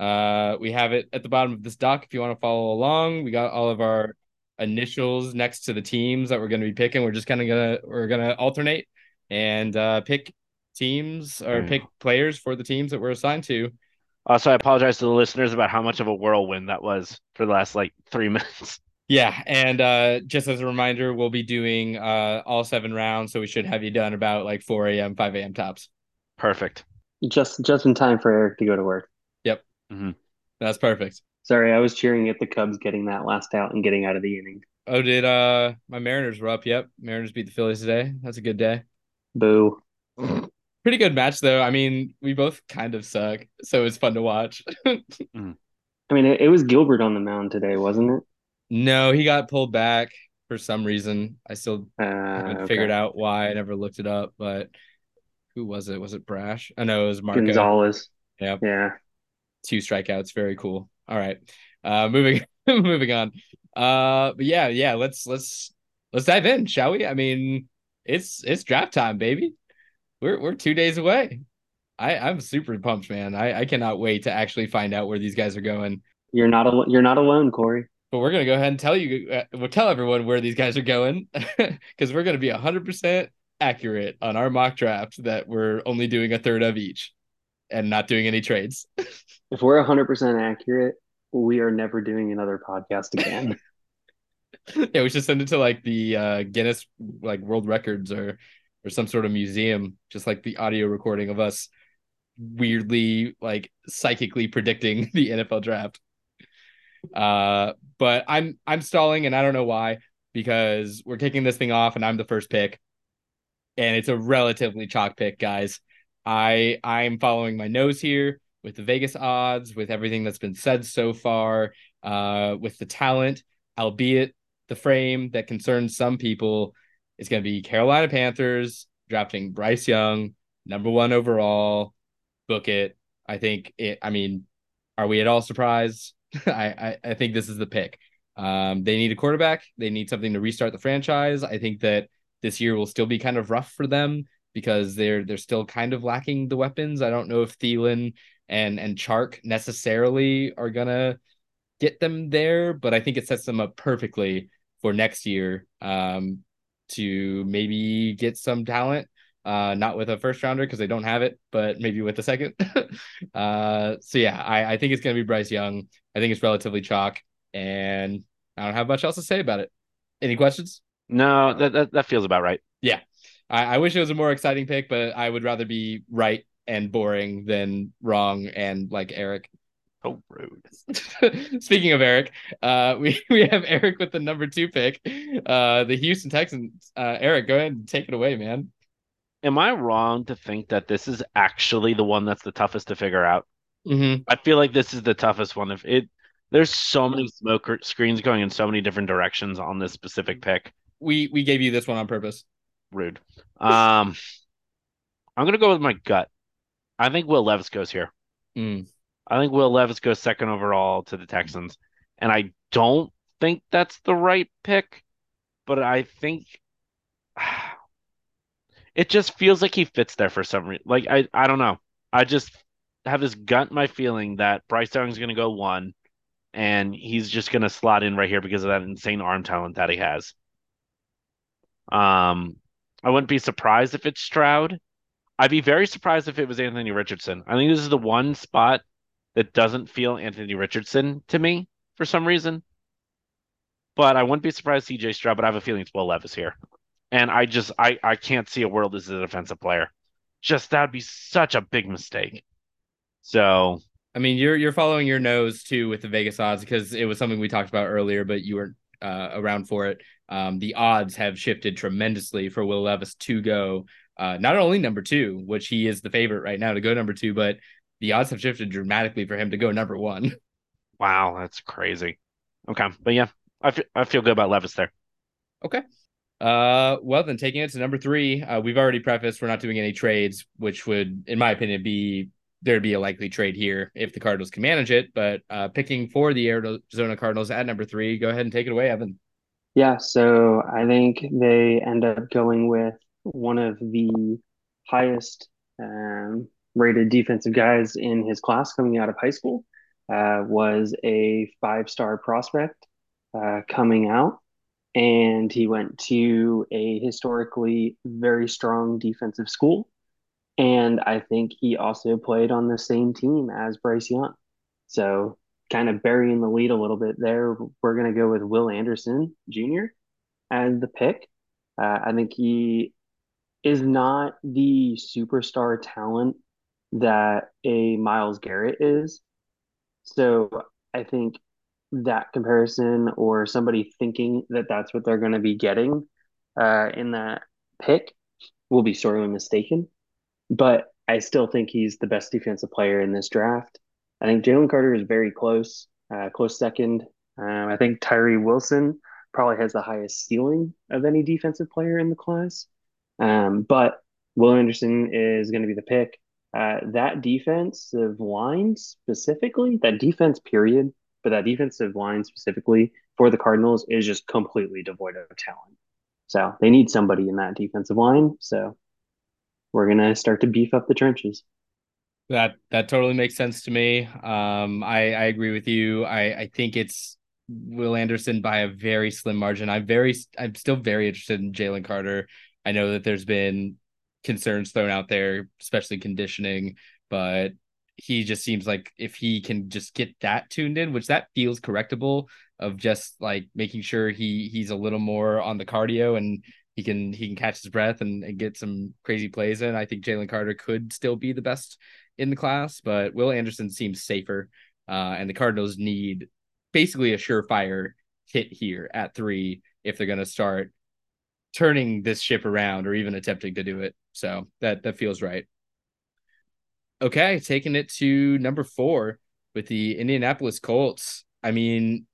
[SPEAKER 2] uh we have it at the bottom of this doc if you want to follow along we got all of our initials next to the teams that we're going to be picking. We're just kind of gonna we're gonna alternate and uh, pick teams or pick players for the teams that we're assigned to.
[SPEAKER 4] Also, I apologize to the listeners about how much of a whirlwind that was for the last like three minutes.
[SPEAKER 2] Yeah, and uh, just as a reminder, we'll be doing uh, all seven rounds, so we should have you done about like four a.m., five a.m. tops.
[SPEAKER 4] Perfect.
[SPEAKER 3] Just just in time for Eric to go to work.
[SPEAKER 2] Yep,
[SPEAKER 4] mm-hmm.
[SPEAKER 2] that's perfect.
[SPEAKER 3] Sorry, I was cheering at the Cubs getting that last out and getting out of the inning.
[SPEAKER 2] Oh, did uh my Mariners were up? Yep, Mariners beat the Phillies today. That's a good day.
[SPEAKER 3] Boo.
[SPEAKER 2] Pretty good match though. I mean, we both kind of suck, so it's fun to watch.
[SPEAKER 3] mm. I mean, it, it, was Gilbert on the mound today, wasn't it?
[SPEAKER 2] No, he got pulled back for some reason. I still uh, haven't okay. figured out why. I never looked it up, but who was it? Was it Brash? I know it was Marco
[SPEAKER 3] Gonzalez.
[SPEAKER 2] Yep.
[SPEAKER 3] Yeah.
[SPEAKER 2] Two strikeouts. Very cool. All right. Uh moving moving on. Uh but yeah, yeah, let's let's let's dive in, shall we? I mean, it's it's draft time, baby. We're we're two days away. I I'm super pumped, man. I I cannot wait to actually find out where these guys are going.
[SPEAKER 3] You're not al- you're not alone, Corey.
[SPEAKER 2] But we're gonna go ahead and tell you, uh, we'll tell everyone where these guys are going, because we're gonna be hundred percent accurate on our mock draft that we're only doing a third of each, and not doing any trades.
[SPEAKER 3] If we're 100% accurate, we are never doing another podcast again.
[SPEAKER 2] yeah, we should send it to like the uh, Guinness like World Records or or some sort of museum, just like the audio recording of us weirdly like psychically predicting the NFL draft. Uh, but I'm I'm stalling and I don't know why because we're kicking this thing off and I'm the first pick, and it's a relatively chalk pick, guys. I I'm following my nose here with the Vegas odds, with everything that's been said so far, uh, with the talent, albeit the frame that concerns some people is going to be Carolina Panthers drafting Bryce Young, number one overall. Book it. I think it. I mean, are we at all surprised? I, I I think this is the pick. Um, they need a quarterback. They need something to restart the franchise. I think that this year will still be kind of rough for them because they're they're still kind of lacking the weapons. I don't know if Thielen and and Chark necessarily are gonna get them there, but I think it sets them up perfectly for next year um, to maybe get some talent. Uh, not with a first rounder because they don't have it, but maybe with a second. uh, so yeah, I, I think it's gonna be Bryce Young. I think it's relatively chalk, and I don't have much else to say about it. Any questions?
[SPEAKER 4] No, that that, that feels about right.
[SPEAKER 2] Yeah, I, I wish it was a more exciting pick, but I would rather be right and boring than wrong and like Eric.
[SPEAKER 4] Oh, rude.
[SPEAKER 2] Speaking of Eric, uh, we we have Eric with the number two pick, uh, the Houston Texans. Uh, Eric, go ahead and take it away, man.
[SPEAKER 4] Am I wrong to think that this is actually the one that's the toughest to figure out?
[SPEAKER 2] Mm-hmm.
[SPEAKER 4] I feel like this is the toughest one. If it, there's so many smoke screens going in so many different directions on this specific pick.
[SPEAKER 2] We we gave you this one on purpose.
[SPEAKER 4] Rude. Um, I'm gonna go with my gut. I think Will Levis goes here.
[SPEAKER 2] Mm.
[SPEAKER 4] I think Will Levis goes second overall to the Texans, and I don't think that's the right pick, but I think it just feels like he fits there for some reason. Like I, I don't know. I just have this gut my feeling that Bryce Young is going to go one, and he's just going to slot in right here because of that insane arm talent that he has. Um, I wouldn't be surprised if it's Stroud. I'd be very surprised if it was Anthony Richardson. I think this is the one spot that doesn't feel Anthony Richardson to me for some reason. But I wouldn't be surprised CJ Stroud, but I have a feeling it's Will Levis here. And I just I I can't see a world as a defensive player. Just that'd be such a big mistake. So
[SPEAKER 2] I mean, you're you're following your nose too with the Vegas odds because it was something we talked about earlier, but you weren't uh, around for it. Um, the odds have shifted tremendously for Will Levis to go uh, not only number two, which he is the favorite right now to go number two, but the odds have shifted dramatically for him to go number one.
[SPEAKER 4] Wow, that's crazy. Okay, but yeah, I feel, I feel good about Levis there.
[SPEAKER 2] Okay. Uh, well then, taking it to number three, uh, we've already prefaced we're not doing any trades, which would, in my opinion, be there'd be a likely trade here if the Cardinals can manage it. But uh, picking for the Arizona Cardinals at number three, go ahead and take it away, Evan.
[SPEAKER 3] Yeah, so I think they end up going with one of the highest um, rated defensive guys in his class coming out of high school. Uh, was a five star prospect uh, coming out, and he went to a historically very strong defensive school. And I think he also played on the same team as Bryce Young. So, kind of burying the lead a little bit there, we're going to go with Will Anderson Jr. as the pick. Uh, I think he is not the superstar talent that a Myles Garrett is. So I think that comparison or somebody thinking that that's what they're going to be getting uh, in that pick will be sorely mistaken. But I still think he's the best defensive player in this draft. I think Jalen Carter is very close, uh, close second. Um, I think Tyree Wilson probably has the highest ceiling of any defensive player in the class. Um, but Will Anderson is going to be the pick. Uh, that defensive line specifically, that defense period, but that defensive line specifically for the Cardinals is just completely devoid of talent. So they need somebody in that defensive line. So we're gonna start to beef up the trenches.
[SPEAKER 2] That that totally makes sense to me. Um, I I agree with you. I I think it's Will Anderson by a very slim margin. I'm very I'm still very interested in Jalen Carter. I know that there's been concerns thrown out there, especially conditioning, but he just seems like if he can just get that tuned in, which that feels correctable of just like making sure he he's a little more on the cardio and he can he can catch his breath and, and get some crazy plays in. I think Jalen Carter could still be the best in the class, but Will Anderson seems safer. Uh, and the Cardinals need basically a surefire hit here at three if they're going to start turning this ship around or even attempting to do it. So that that feels right. Okay, taking it to number four with the Indianapolis Colts. I mean,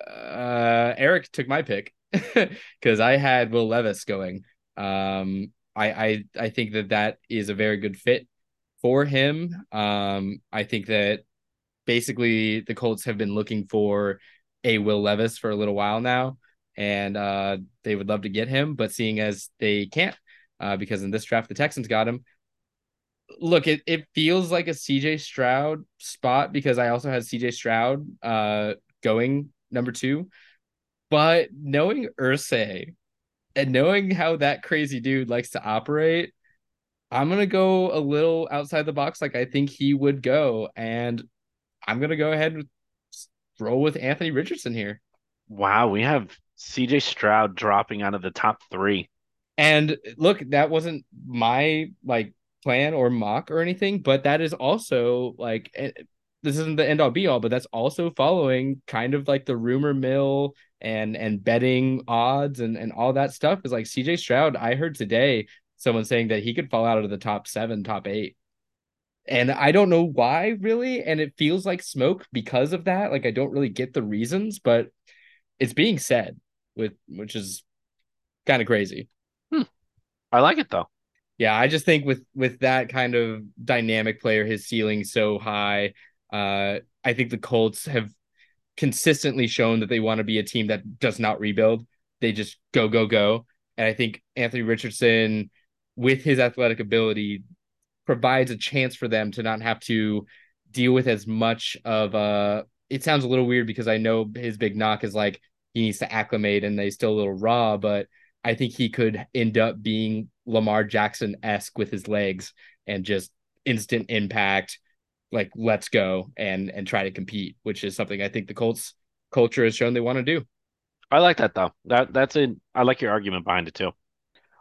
[SPEAKER 2] uh, Eric took my pick because I had Will Levis going. Um, I, I I think that that is a very good fit for him. Um, I think that basically the Colts have been looking for a Will Levis for a little while now, and uh, they would love to get him, but seeing as they can't, uh, because in this draft the Texans got him. Look, it, it feels like a CJ Stroud spot because I also had CJ Stroud uh, going number two. But knowing Irsay and knowing how that crazy dude likes to operate, I'm gonna go a little outside the box, like I think he would go, and I'm gonna go ahead and roll with Anthony Richardson here.
[SPEAKER 4] Wow, we have CJ Stroud dropping out of the top three.
[SPEAKER 2] And look, that wasn't my like plan or mock or anything, but that is also like eh, this isn't the end all be all, but that's also following kind of like the rumor mill and and betting odds and and all that stuff is like CJ Stroud. I heard today someone saying that he could fall out of the top seven, top eight. And I don't know why really. And it feels like smoke because of that. Like I don't really get the reasons, but it's being said with which is kind of crazy.
[SPEAKER 4] Hmm. I like it though.
[SPEAKER 2] Yeah, I just think with with that kind of dynamic player, his ceiling so high. Uh, I think the Colts have consistently shown that they want to be a team that does not rebuild. They just go, go, go. And I think Anthony Richardson, with his athletic ability, provides a chance for them to not have to deal with as much of a. It sounds a little weird because I know his big knock is like he needs to acclimate and they still a little raw, but I think he could end up being Lamar Jackson esque with his legs and just instant impact, like let's go and and try to compete, which is something I think the Colts culture has shown they want to do.
[SPEAKER 4] I like that though. That that's a I like your argument behind it too.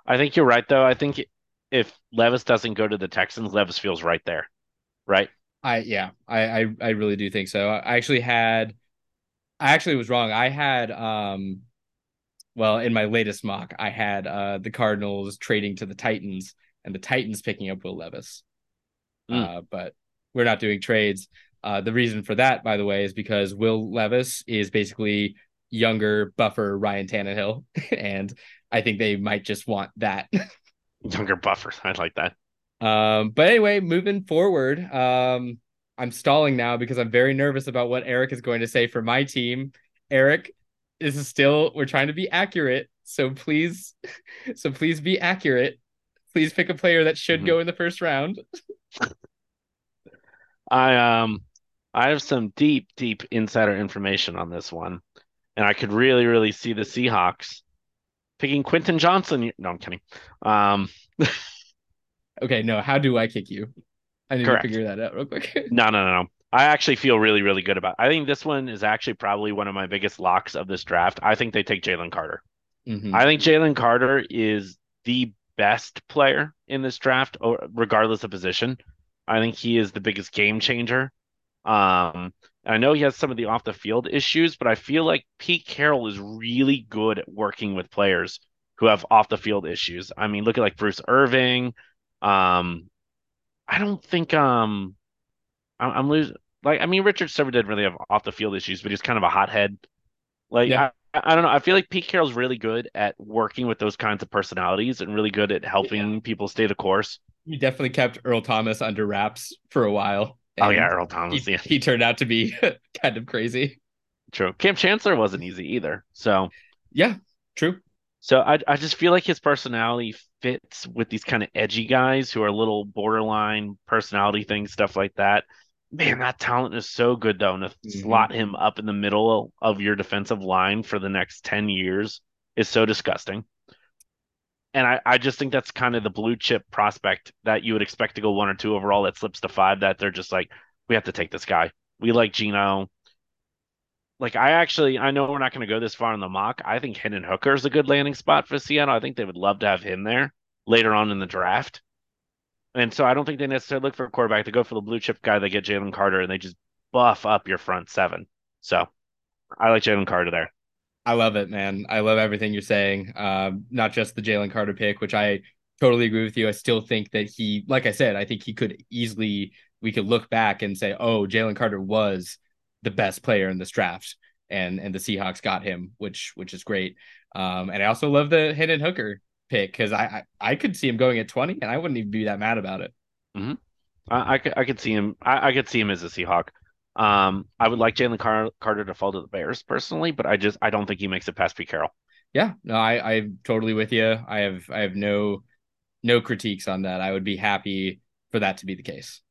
[SPEAKER 4] I think you're right though. I think if Levis doesn't go to the Texans, Levis feels right there, right?
[SPEAKER 2] I yeah, I I, I really do think so. I actually had, I actually was wrong. I had um, well, in my latest mock, I had uh the Cardinals trading to the Titans and the Titans picking up Will Levis. Mm. Uh, but we're not doing trades. Uh, the reason for that, by the way, is because Will Levis is basically younger, buffer Ryan Tannehill, and I think they might just want that.
[SPEAKER 4] younger buffer, I like that.
[SPEAKER 2] Um, but anyway, moving forward, um, I'm stalling now because I'm very nervous about what Eric is going to say for my team. Eric, this is still we're trying to be accurate, so please, so please be accurate. Please pick a player that should mm-hmm. go in the first round.
[SPEAKER 4] I um I have some deep, deep insider information on this one, and I could really, really see the Seahawks picking Quentin Johnston. No, I'm kidding. Um,
[SPEAKER 2] okay, no. How do I kick you? I need correct. to figure that out real quick.
[SPEAKER 4] no, no, no, no. I actually feel really, really good about. It. I think this one is actually probably one of my biggest locks of this draft. I think they take Jalen Carter. Mm-hmm. I think Jalen Carter is the best player in this draft, regardless of position. I think he is the biggest game changer. Um, I know he has some of the off the field issues, but I feel like Pete Carroll is really good at working with players who have off the field issues. I mean, look at like Bruce Irvin. Um, I don't think um, I'm, I'm losing. Like, I mean, Richard Silver didn't really have off the field issues, but he's kind of a hothead. Like, yeah. I, I don't know. I feel like Pete Carroll's really good at working with those kinds of personalities and really good at helping yeah. people stay the course.
[SPEAKER 2] He definitely kept Earl Thomas under wraps for a while.
[SPEAKER 4] Oh yeah, Earl Thomas.
[SPEAKER 2] He,
[SPEAKER 4] yeah.
[SPEAKER 2] he turned out to be kind of crazy.
[SPEAKER 4] True. Kam Chancellor wasn't easy either. So
[SPEAKER 2] yeah, true.
[SPEAKER 4] So I I just feel like his personality fits with these kind of edgy guys who are a little borderline personality things, stuff like that. Man, that talent is so good though, and to mm-hmm. slot him up in the middle of your defensive line for the next ten years is so disgusting and I, I just think that's kind of the blue chip prospect that you would expect to go one or two overall that slips to five that they're just like we have to take this guy. We like Geno like I actually I know we're not going to go this far in the mock. I think Hendon Hooker is a good landing spot for Seattle. I think they would love to have him there later on in the draft. And so I don't think they necessarily look for a quarterback. They go for the blue chip guy. They get Jalen Carter and they just buff up your front seven. So I like Jalen Carter there
[SPEAKER 2] I love it, man. I love everything you're saying. Um, not just the Jalen Carter pick, which I totally agree with you. I still think that he, like I said, I think he could easily, we could look back and say, oh, Jalen Carter was the best player in this draft. And, and the Seahawks got him, which which is great. Um, and I also love the Hendon Hooker pick because I, I, I could see him going at twenty, and I wouldn't even be that mad about it.
[SPEAKER 4] Mm-hmm. I, I could I could see him. I, I could see him as a Seahawk. Um, I would like Jalen Car- Carter to fall to the Bears personally, but I just I don't think he makes it past Pete Carroll.
[SPEAKER 2] Yeah, no, I I'm totally with you. I have I have no no critiques on that. I would be happy for that to be the case.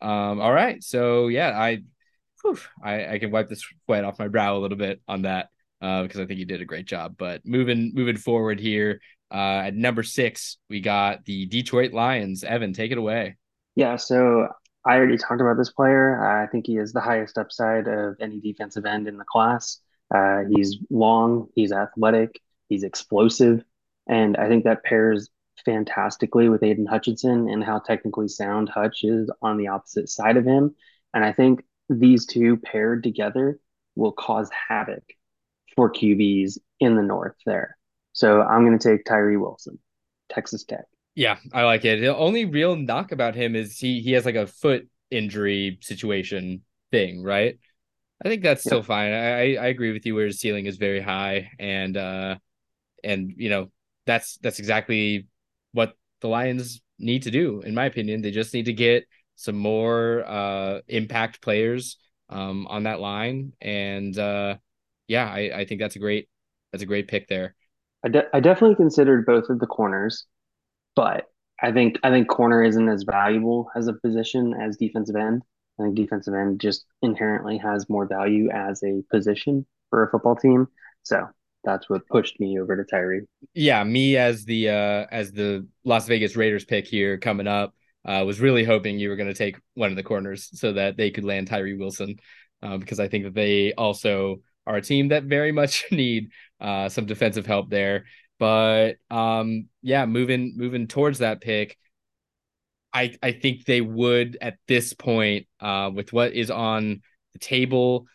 [SPEAKER 2] Um, all right, so yeah, I whew, I I can wipe the sweat off my brow a little bit on that uh, because I think you did a great job. But moving moving forward here, uh, at number six, we got the Detroit Lions. Evan, take it away.
[SPEAKER 3] Yeah, so I already talked about this player. I think he is the highest upside of any defensive end in the class. Uh, he's long, he's athletic, he's explosive, and I think that pairs fantastically with Aidan Hutchinson and how technically sound Hutch is on the opposite side of him. And I think these two paired together will cause havoc for QBs in the north there. So I'm going to take Tyree Wilson, Texas Tech.
[SPEAKER 2] Yeah, I like it. The only real knock about him is he he has like a foot injury situation thing, right? I think that's still fine. I I agree with you where his ceiling is very high and uh and you know that's that's exactly what the Lions need to do in my opinion. They just need to get some more uh impact players um on that line and uh yeah, I I think that's a great that's a great pick there.
[SPEAKER 3] I, de- I definitely considered both of the corners but I think I think corner isn't as valuable as a position as defensive end. I think defensive end just inherently has more value as a position for a football team. So that's what pushed me over to Tyree.
[SPEAKER 2] Yeah, me as the uh as the Las Vegas Raiders pick here coming up, uh was really hoping you were going to take one of the corners so that they could land Tyree Wilson, uh, because I think that they also are a team that very much need uh some defensive help there. But um, yeah, moving moving towards that pick, I I think they would at this point, uh, with what is on the table.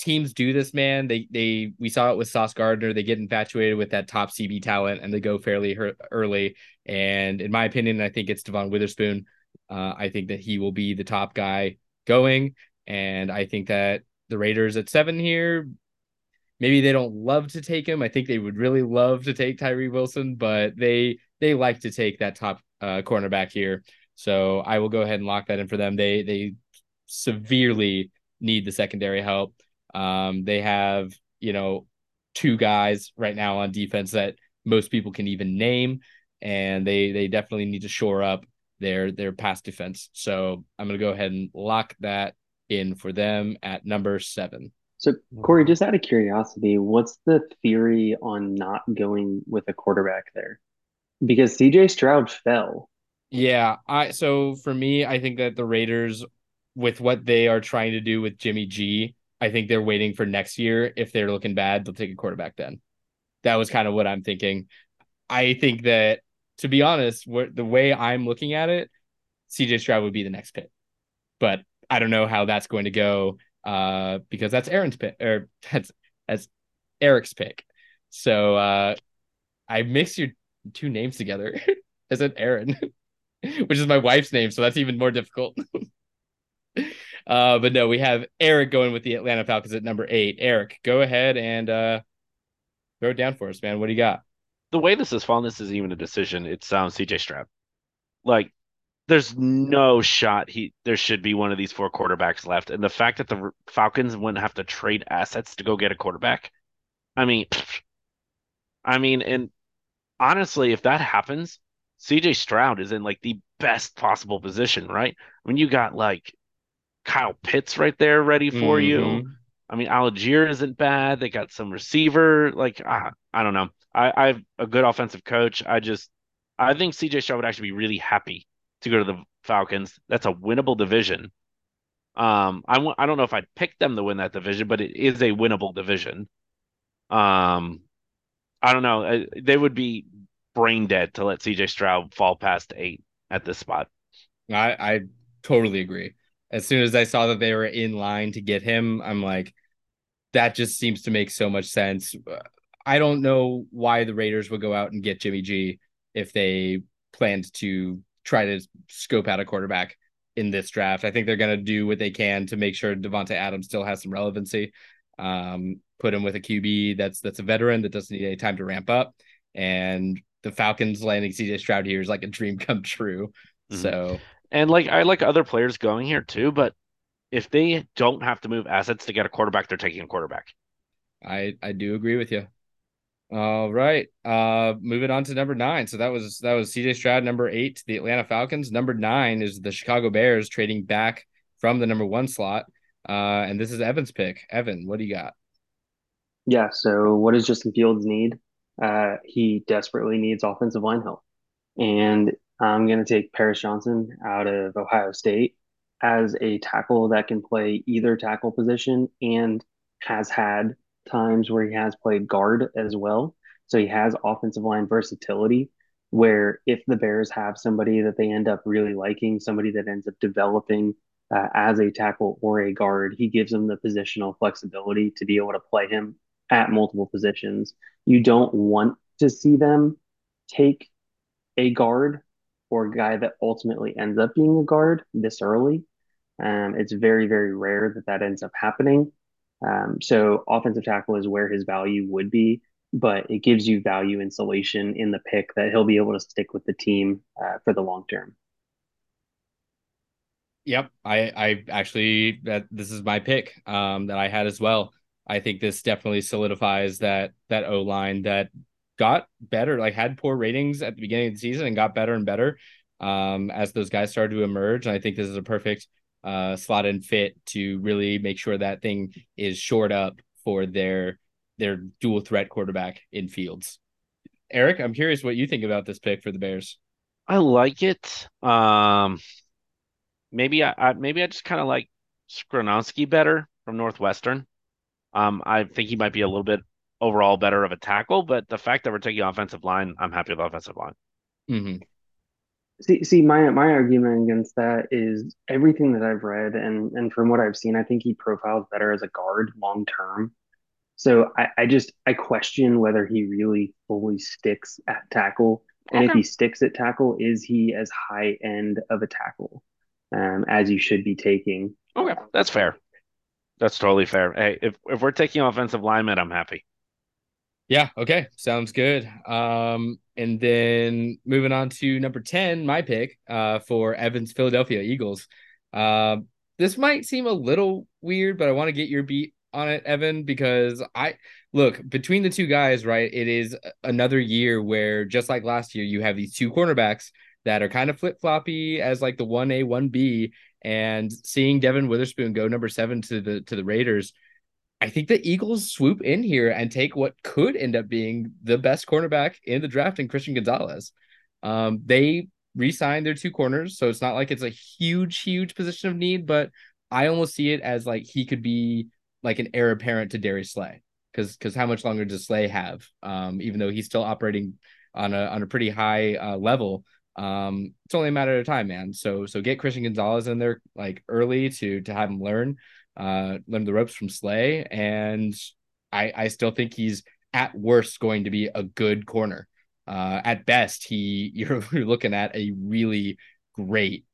[SPEAKER 2] Teams do this, man. They they we saw it with Sauce Gardner. They get infatuated with that top CB talent and they go fairly early. And in my opinion, I think it's Devon Witherspoon. Uh, I think that he will be the top guy going, and I think that the Raiders at seven here maybe they don't love to take him. I think they would really love to take Tyree Wilson, but they they like to take that top uh, cornerback here. So I will go ahead and lock that in for them. They they severely need the secondary help. Um, they have you know two guys right now on defense that most people can even name, and they they definitely need to shore up their their pass defense. So I'm gonna go ahead and lock that in for them at number seven.
[SPEAKER 3] So, mm-hmm. Corey, just out of curiosity, what's the theory on not going with a quarterback there? Because CJ Stroud fell.
[SPEAKER 2] Yeah, I so for me, I think that the Raiders, with what they are trying to do with Jimmy G, I think they're waiting for next year. If they're looking bad, they'll take a quarterback then. That was kind of what I'm thinking. I think that, to be honest, what the way I'm looking at it, CJ Stroud would be the next pick, but I don't know how that's going to go uh, because that's Aaron's pick or that's that's Eric's pick. So uh, I mixed your two names together. I said Aaron, which is my wife's name, so that's even more difficult. uh, but no, we have Eric going with the Atlanta Falcons at number eight. Eric, go ahead and uh, throw it down for us, man. What do you got?
[SPEAKER 4] The way this is fallen, this is even a decision. It's um CJ Stroud. Like there's no shot he there should be one of these four quarterbacks left. And the fact that the Falcons wouldn't have to trade assets to go get a quarterback, I mean, I mean, and honestly, if that happens, CJ Stroud is in like the best possible position, right? When you got like Kyle Pitts right there ready for mm-hmm. you. I mean, Allgeier isn't bad. They got some receiver. Like, uh, I don't know. I, I have a good offensive coach. I just, I think CJ Stroud would actually be really happy to go to the Falcons. That's a winnable division. Um, I w- I don't know if I'd pick them to win that division, but it is a winnable division. Um, I don't know. They would be brain dead to let CJ Stroud fall past eight at this spot.
[SPEAKER 2] I I totally agree. As soon as I saw that they were in line to get him, I'm like, that just seems to make so much sense. I don't know why the Raiders would go out and get Jimmy G if they planned to try to scope out a quarterback in this draft. I think they're going to do what they can to make sure Davante Adams still has some relevancy. Um, put him with a QB that's that's a veteran that doesn't need any time to ramp up, and the Falcons landing CJ Stroud here is like a dream come true. Mm-hmm. So,
[SPEAKER 4] and like I like other players going here too, but if they don't have to move assets to get a quarterback, they're taking a quarterback.
[SPEAKER 2] I I do agree with you. All right. Uh moving on to number nine. So that was that was CJ Stroud, number eight, the Atlanta Falcons. Number nine is the Chicago Bears trading back from the number one slot. Uh, and this is Evan's pick. Evan, what do you got?
[SPEAKER 3] Yeah, so what does Justin Fields need? Uh, he desperately needs offensive line help. And I'm to take Paris Johnson out of Ohio State as a tackle that can play either tackle position and has had times where he has played guard as well. So he has offensive line versatility. Where if the Bears have somebody that they end up really liking, somebody that ends up developing uh, as a tackle or a guard, he gives them the positional flexibility to be able to play him at multiple positions. You don't want to see them take a guard or a guy that ultimately ends up being a guard this early. Um, it's very, very rare that that ends up happening. Um, so offensive tackle is where his value would be, but it gives you value insulation in the pick that he'll be able to stick with the team uh, for the long term.
[SPEAKER 2] Yep, I I actually that this is my pick um, that I had as well. I think this definitely solidifies that that O line that got better, like had poor ratings at the beginning of the season and got better and better um, as those guys started to emerge. And I think this is a perfect uh, slot and fit to really make sure that thing is shored up for their their dual threat quarterback in Fields. Eric, I'm curious what you think about this pick for the Bears.
[SPEAKER 4] I like it. Um, maybe I, I maybe I just kind of like Skoronski better from Northwestern. Um, I think he might be a little bit overall better of a tackle, but the fact that we're taking offensive line, I'm happy with offensive line.
[SPEAKER 2] Mm-hmm.
[SPEAKER 3] See, see, my my argument against that is everything that I've read and and from what I've seen, I think he profiles better as a guard long term. So I, I just I question whether he really fully sticks at tackle. And okay. if he sticks at tackle, is he as high end of a tackle um, as you should be taking?
[SPEAKER 4] Okay, that's fair. That's totally fair. Hey, if if we're taking offensive lineman, I'm happy.
[SPEAKER 2] Yeah. Okay. Sounds good. Um, and then moving on to number 10, my pick uh, for Evans Philadelphia Eagles. Uh, this might seem a little weird, but I want to get your beat on it, Evan, because I look between the two guys, right? It is another year where, just like last year, you have these two cornerbacks that are kind of flip floppy as like the 1A, 1B. And seeing Devon Witherspoon go number seven to the to the Raiders I think the Eagles swoop in here and take what could end up being the best cornerback in the draft in Christian Gonzalez. Um, they re-signed their two corners, so it's not like it's a huge, huge position of need, but I almost see it as like he could be like an heir apparent to Darius Slay. Because because how much longer does Slay have? Um, even though he's still operating on a on a pretty high uh, level, um, it's only a matter of time, man. So so get Christian Gonzalez in there like early to to have him learn uh, learned the ropes from Slay, and I I still think he's at worst going to be a good corner. Uh, at best, he you're, you're looking at a really great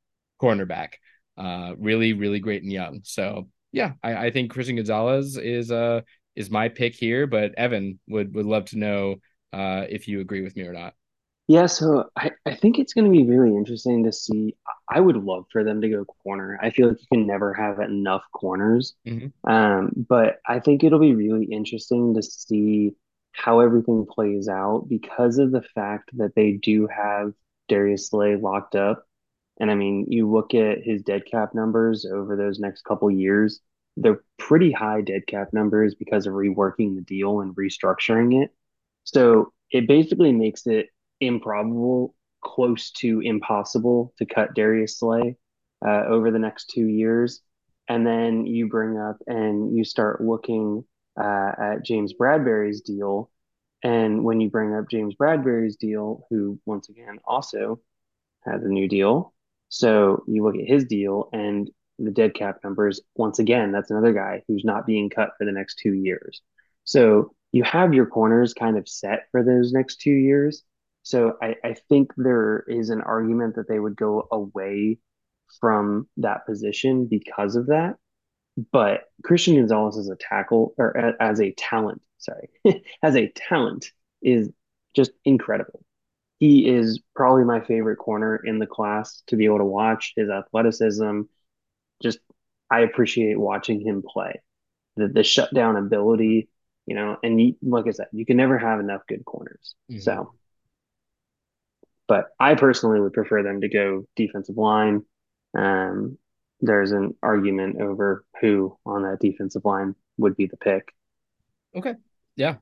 [SPEAKER 2] cornerback, uh, really really great and young. So yeah, I, I think Christian Gonzalez is uh is my pick here, but Evan would would love to know uh, if you agree with me or not.
[SPEAKER 3] Yeah, so I, I think it's going to be really interesting to see. I would love for them to go corner. I feel like you can never have enough corners.
[SPEAKER 2] Mm-hmm.
[SPEAKER 3] Um, but I think it'll be really interesting to see how everything plays out because of the fact that they do have Darius Slay locked up. And I mean, you look at his dead cap numbers over those next couple years, they're pretty high dead cap numbers because of reworking the deal and restructuring it. So it basically makes it improbable, close to impossible to cut Darius Slay uh, over the next two years. And then you bring up and you start looking uh, at James Bradberry's deal. And when you bring up James Bradberry's deal, who once again also has a new deal. So you look at his deal and the dead cap numbers, once again, that's another guy who's not being cut for the next two years. So you have your corners kind of set for those next two years. So I, I think there is an argument that they would go away from that position because of that. But Christian Gonzalez as a tackle or as a talent, sorry, as a talent is just incredible. He is probably my favorite corner in the class to be able to watch his athleticism. Just I appreciate watching him play. The the shutdown ability, you know, and he, like I said, you can never have enough good corners. Mm-hmm. So, but I personally would prefer them to go defensive line. Um, there's an argument over who on that defensive line would be the pick.
[SPEAKER 2] Okay. Yeah.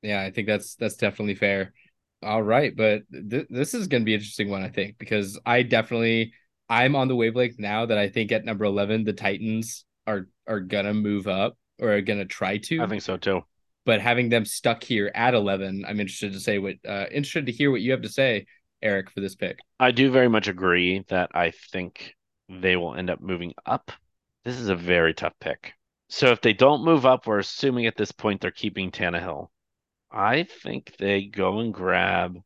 [SPEAKER 2] Yeah, I think that's that's definitely fair. All right, but th- this is going to be an interesting one I think because I definitely I'm on the wavelength now that I think at number 11 the Titans are are going to move up or are going to try to.
[SPEAKER 4] I think so too.
[SPEAKER 2] But having them stuck here at 11, I'm interested to say what uh interested to hear what you have to say Eric for this pick.
[SPEAKER 4] I do very much agree that I think they will end up moving up. This is a very tough pick. So if they don't move up, we're assuming at this point they're keeping Tannehill. I think they go and grab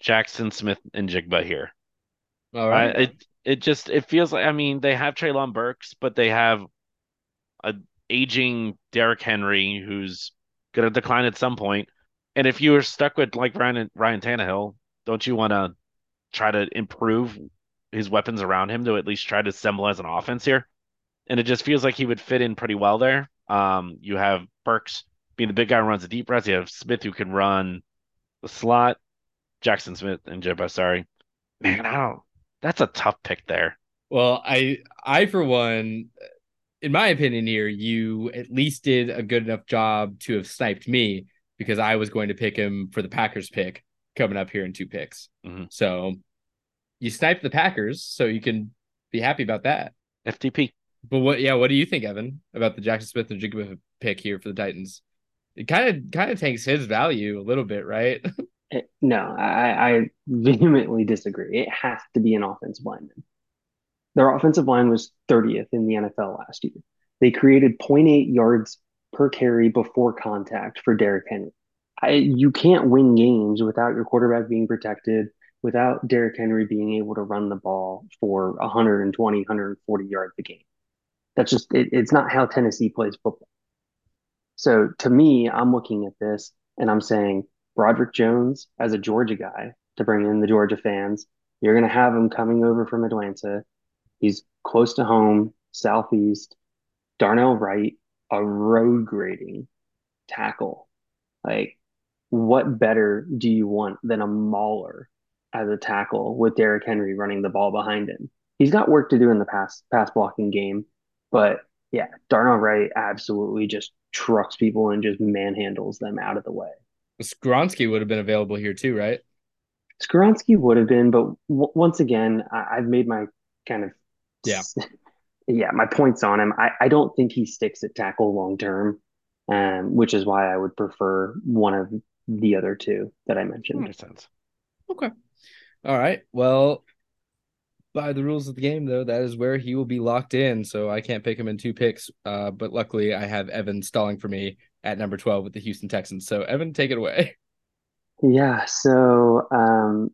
[SPEAKER 4] Jackson Smith and Jigba here. All right. I, it it just it feels like I mean they have Treylon Burks, but they have a aging Derrick Henry who's gonna decline at some point. And if you are stuck with like Ryan Ryan Tannehill, don't you want to try to improve his weapons around him to at least try to as an offense here. And it just feels like he would fit in pretty well there. Um, you have Burks being the big guy who runs the deep routes. You have Smith who can run the slot. Jackson Smith-Njigba, sorry. Man, I don't. That's a tough pick there.
[SPEAKER 2] Well, I, I for one, in my opinion, here you at least did a good enough job to have sniped me because I was going to pick him for the Packers pick coming up here in two picks. Mm-hmm. So you snipe the Packers, so you can be happy about that.
[SPEAKER 4] FTP.
[SPEAKER 2] But what? Yeah, what do you think, Evan, about the Jackson Smith-Njigba pick here for the Titans? It kind of kind of takes his value a little bit, right?
[SPEAKER 3] Eh, no, I, I vehemently disagree. It has to be an offensive lineman. Their offensive line was 30th in the NFL last year. They created 0.8 yards per carry before contact for Derrick Henry. I, you can't win games without your quarterback being protected, without Derrick Henry being able to run the ball for 120, 140 yards a game. That's just, it, it's not how Tennessee plays football. So to me, I'm looking at this and I'm saying Broderick Jones as a Georgia guy to bring in the Georgia fans. You're going to have him coming over from Atlanta. He's close to home, southeast. Darnell Wright, a road grading tackle. Like, what better do you want than a mauler as a tackle with Derrick Henry running the ball behind him. He's got work to do in the pass pass blocking game, but yeah, Darnell Wright absolutely just trucks people and just manhandles them out of the way.
[SPEAKER 2] Skoronski would have been available here too, right?
[SPEAKER 3] Skoronski would have been, but w- once again, I- have made my kind of
[SPEAKER 2] yeah,
[SPEAKER 3] yeah, my points on him. I, I don't think he sticks at tackle long term, um, which is why I would prefer one of the other two that I mentioned.
[SPEAKER 4] Makes sense.
[SPEAKER 2] Okay. All right. Well, by the rules of the game, though, that is where he will be locked in. So I can't pick him in two picks. Uh, but luckily, I have Evan stalling for me at number 12 with the Houston Texans. So, Evan, take it away.
[SPEAKER 3] Yeah. So um,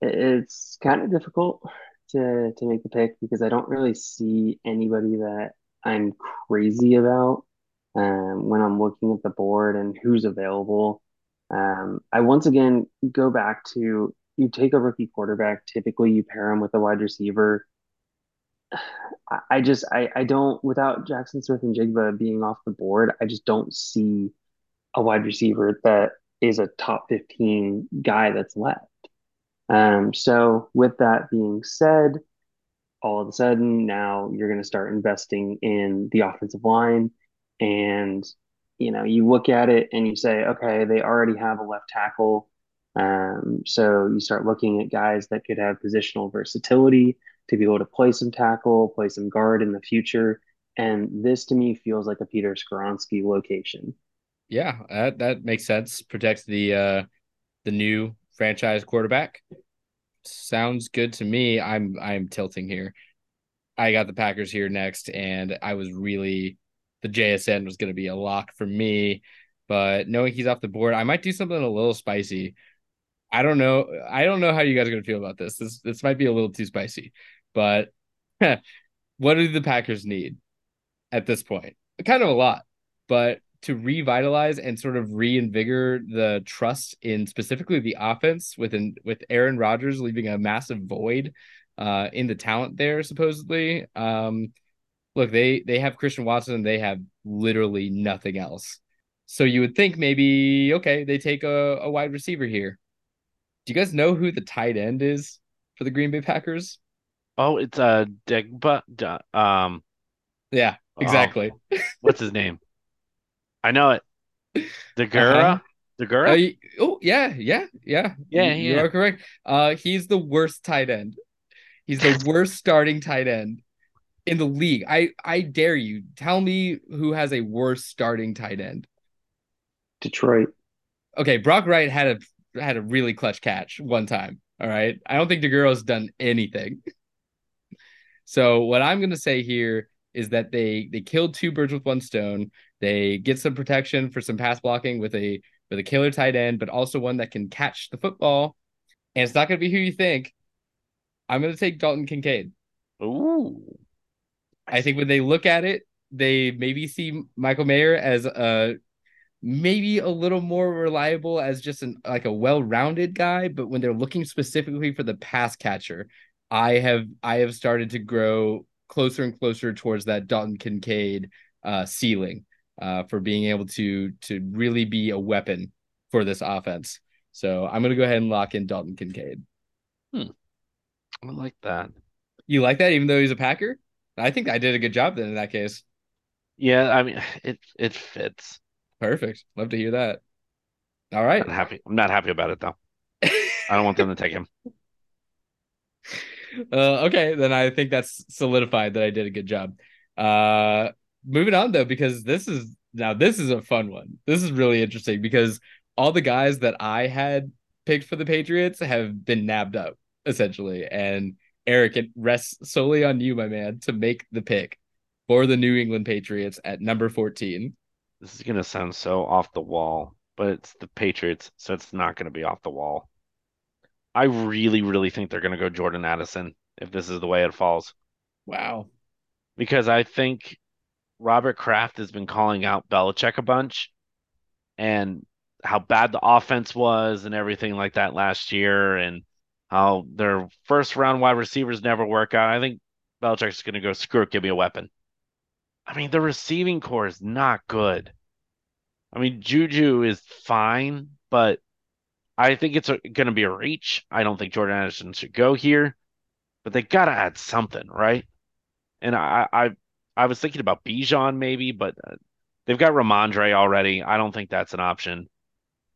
[SPEAKER 3] it's kind of difficult to, to make the pick because I don't really see anybody that I'm crazy about um, when I'm looking at the board and who's available. Um, I once again go back to you take a rookie quarterback, typically you pair him with a wide receiver. I just I, I don't without Jackson Smith-Njigba being off the board, I just don't see a wide receiver that is a top 15 guy that's left. Um, so with that being said, all of a sudden now you're going to start investing in the offensive line and you know you look at it and you say okay they already have a left tackle um, so you start looking at guys that could have positional versatility to be able to play some tackle, play some guard in the future. And this to me feels like a Peter Skoronski location.
[SPEAKER 2] Yeah, that, that makes sense. Protects the uh, the new franchise quarterback. Sounds good to me. I'm I'm tilting here. I got the Packers here next, and I was really the JSN was going to be a lock for me. But knowing he's off the board, I might do something a little spicy. I don't know. I don't know how you guys are gonna feel about this. This this might be a little too spicy, but what do the Packers need at this point? Kind of a lot, but to revitalize and sort of reinvigorate the trust in specifically the offense within with Aaron Rodgers leaving a massive void uh, in the talent there supposedly. Um, look, they they have Christian Watson, and they have literally nothing else. So you would think maybe okay, they take a, a wide receiver here. Do you guys know who the tight end is for the Green Bay Packers?
[SPEAKER 4] Oh, it's a uh, Digba. Um,
[SPEAKER 2] yeah, oh, exactly.
[SPEAKER 4] Oh, what's his name? I know it. Deguara. Uh-huh.
[SPEAKER 2] Deguara. Uh, oh yeah, yeah, yeah.
[SPEAKER 4] Yeah,
[SPEAKER 2] you,
[SPEAKER 4] yeah.
[SPEAKER 2] are correct. Uh, he's the worst tight end. He's the worst starting tight end in the league. I I dare you tell me who has a worse starting tight end.
[SPEAKER 3] Detroit.
[SPEAKER 2] Okay, Brock Wright had a had a really clutch catch one time. All right, I don't think Deguara's done anything. So what I'm going to say here is that they they killed two birds with one stone. They get some protection for some pass blocking with a with a killer tight end, but also one that can catch the football. And it's not going to be who you think. I'm going to take Dalton Kincaid.
[SPEAKER 4] Ooh.
[SPEAKER 2] I think when they look at it, they maybe see Michael Mayer as a maybe a little more reliable as just an like a well-rounded guy, but when they're looking specifically for the pass catcher, I have I have started to grow closer and closer towards that Dalton Kincaid uh, ceiling uh, for being able to to really be a weapon for this offense. So I'm gonna go ahead and lock in Dalton Kincaid.
[SPEAKER 4] Hmm. I like that.
[SPEAKER 2] You like that, even though he's a Packer? I think I did a good job then in that case.
[SPEAKER 4] Yeah, I mean it it fits.
[SPEAKER 2] Perfect. Love to hear that. All right.
[SPEAKER 4] I'm happy. I'm not happy about it though. I don't want them to take him.
[SPEAKER 2] Uh, okay, then I think that's solidified that I did a good job. Uh, moving on though, because this is now this is a fun one. This is really interesting because all the guys that I had picked for the Patriots have been nabbed up essentially, and Eric, it rests solely on you, my man, to make the pick for the New England Patriots at number fourteen.
[SPEAKER 4] This is gonna sound so off the wall, but it's the Patriots, so it's not gonna be off the wall. I really, really think they're going to go Jordan Addison if this is the way it falls.
[SPEAKER 2] Wow.
[SPEAKER 4] Because I think Robert Kraft has been calling out Belichick a bunch and how bad the offense was and everything like that last year and how their first round wide receivers never work out. I think Belichick's going to go, screw it, give me a weapon. I mean, the receiving core is not good. I mean, Juju is fine, but I think it's going to be a reach. I don't think Jordan Addison should go here, but they got to add something, right? And I, I, I was thinking about Bijan maybe, but uh, they've got Rhamondre already. I don't think that's an option.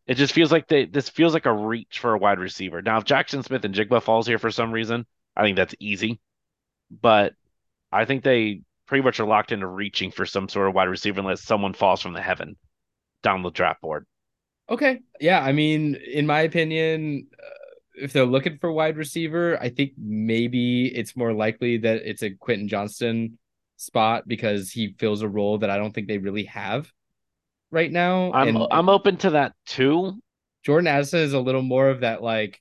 [SPEAKER 4] It just feels like they this feels like a reach for a wide receiver. Now, if Jackson Smith-Njigba falls here for some reason, I think that's easy. But I think they pretty much are locked into reaching for some sort of wide receiver unless someone falls from the heaven down the draft board.
[SPEAKER 2] Okay. Yeah. I mean, in my opinion, uh, if they're looking for wide receiver, I think maybe it's more likely that it's a Quentin Johnston spot because he fills a role that I don't think they really have right now.
[SPEAKER 4] I'm
[SPEAKER 2] and
[SPEAKER 4] I'm open to that too.
[SPEAKER 2] Jordan Addison is a little more of that like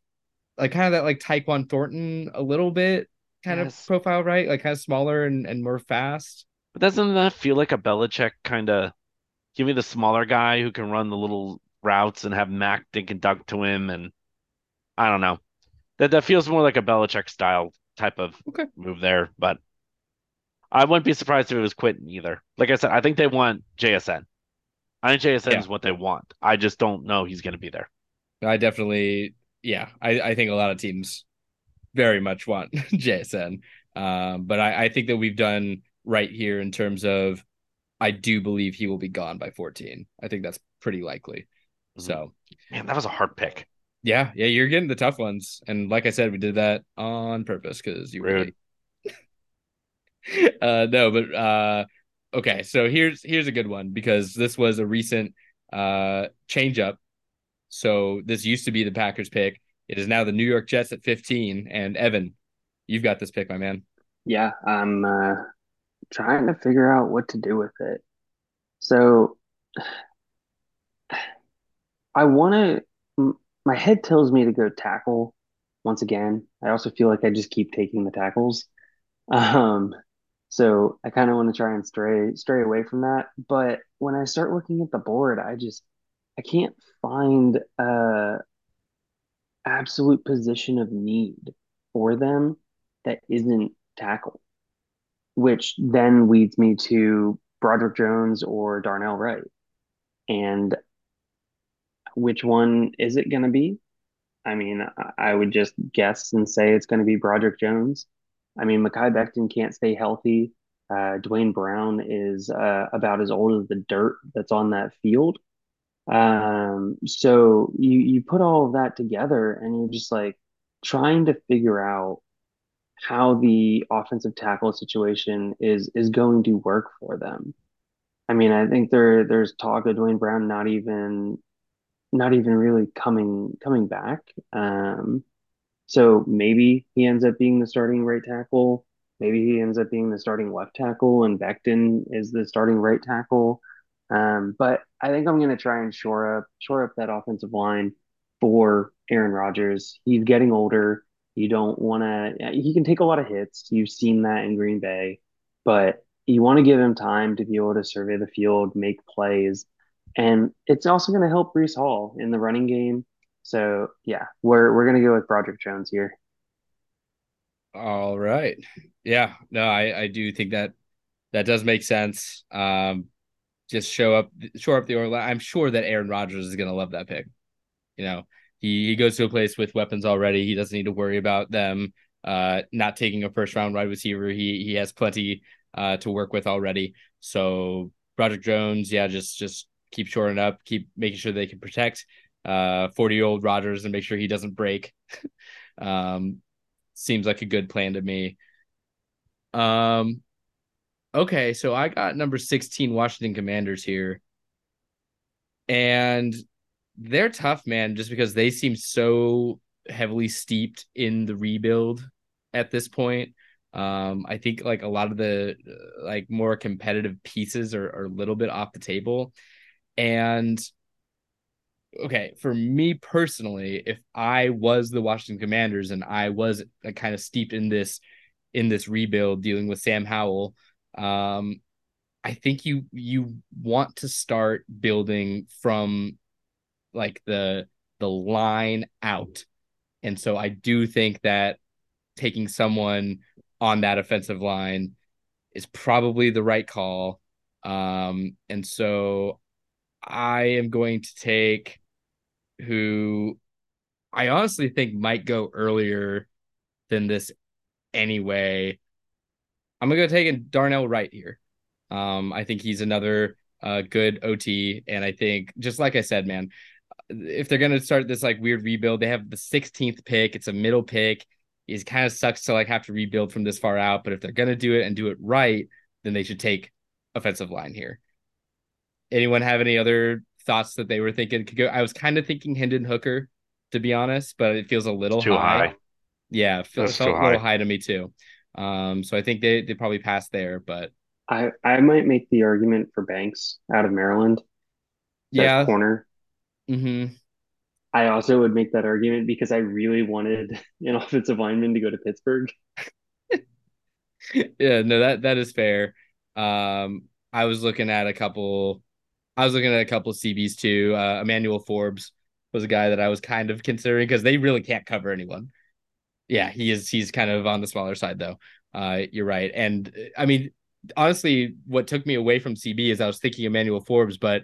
[SPEAKER 2] like kind of that like Tyquan Thornton a little bit kind yes. of profile, right? Like kind of smaller and, and more fast.
[SPEAKER 4] But doesn't that feel like a Belichick kind of give me the smaller guy who can run the little routes and have Mac dink and dunk to him, and I don't know. That that feels more like a Belichick style type of
[SPEAKER 2] okay.
[SPEAKER 4] move there, but I wouldn't be surprised if it was Quentin either. Like I said, I think they want JSN. I think JSN yeah. is what they want. I just don't know he's going to be there.
[SPEAKER 2] I definitely, yeah, I, I think a lot of teams very much want JSN. Um, but I, I think that we've done right here in terms of I do believe he will be gone by 14. I think that's pretty likely. Mm-hmm. So,
[SPEAKER 4] man, that was a hard pick.
[SPEAKER 2] Yeah, yeah, you're getting the tough ones, and like I said, we did that on purpose because you
[SPEAKER 4] Rude.
[SPEAKER 2] really. uh, no, but uh, okay. So here's here's a good one because this was a recent uh change up. So this used to be the Packers pick. It is now the New York Jets at 15. And Evan, you've got this pick, my man.
[SPEAKER 3] Yeah, I'm uh, trying to figure out what to do with it. So I want to my head tells me to go tackle once again. I also feel like I just keep taking the tackles. Um, so I kind of want to try and stray stray away from that. But when I start looking at the board, I just I can't find a absolute position of need for them that isn't tackle, which then leads me to Broderick Jones or Darnell Wright. And which one is it going to be? I mean, I would just guess and say it's going to be Broderick Jones. I mean, Mekhi Becton can't stay healthy. Uh, Duane Brown is uh, about as old as the dirt that's on that field. Um, so you you put all of that together, and you're just like trying to figure out how the offensive tackle situation is is going to work for them. I mean, I think there there's talk of Duane Brown not even not even really coming coming back. Um, so maybe he ends up being the starting right tackle. Maybe he ends up being the starting left tackle, and Becton is the starting right tackle. Um, but I think I'm going to try and shore up shore up that offensive line for Aaron Rodgers. He's getting older. You don't want to. He can take a lot of hits. You've seen that in Green Bay, but you want to give him time to be able to survey the field, make plays, and it's also going to help Breece Hall in the running game. So yeah, we're we're to go with Broderick Jones here.
[SPEAKER 2] All right. Yeah. No, I I do think that that does make sense. Um, just show up, show up the Orlando. I'm sure that Aaron Rodgers is to love that pick. You know, he he goes to a place with weapons already. He doesn't need to worry about them uh not taking a first round wide receiver. He he has plenty uh to work with already. So Broderick Jones, yeah, just just keep shoring up, keep making sure they can protect uh 40 year old Rodgers and make sure he doesn't break. um seems like a good plan to me. Um okay, so I got number 16 Washington Commanders here. And they're tough, man, just because they seem so heavily steeped in the rebuild at this point. Um, I think like a lot of the uh, like more competitive pieces are, are a little bit off the table. And okay, for me personally, if I was the Washington Commanders and I was uh, kind of steeped in this in this rebuild dealing with Sam Howell, um, I think you you want to start building from like the the line out. And so I do think that taking someone on that offensive line is probably the right call. Um, and so I am going to take who I honestly think might go earlier than this anyway. I'm gonna go take Darnell Wright here. Um, I think he's another uh, good OT, and I think just like I said, man, if they're gonna start this like weird rebuild, they have the 16th pick. It's a middle pick. It kind of sucks to like have to rebuild from this far out, but if they're gonna do it and do it right, then they should take offensive line here. Anyone have any other thoughts that they were thinking could go? I was kind of thinking Hendon Hooker, to be honest, but it feels a little
[SPEAKER 4] too high.
[SPEAKER 2] high. Yeah, it felt, felt a little high. high to me too. Um, so I think they they probably passed there, but
[SPEAKER 3] I I might make the argument for Banks out of Maryland.
[SPEAKER 2] Yeah,
[SPEAKER 3] corner.
[SPEAKER 2] Mm-hmm.
[SPEAKER 3] I also would make that argument because I really wanted an offensive lineman to go to Pittsburgh.
[SPEAKER 2] yeah, no, that that is fair. Um, I was looking at a couple. I was looking at a couple of CBs too. Uh, Emmanuel Forbes was a guy that I was kind of considering because they really can't cover anyone. Yeah, he is. He's kind of on the smaller side though. Uh, you're right, and I mean, honestly, what took me away from CB is I was thinking Emmanuel Forbes, but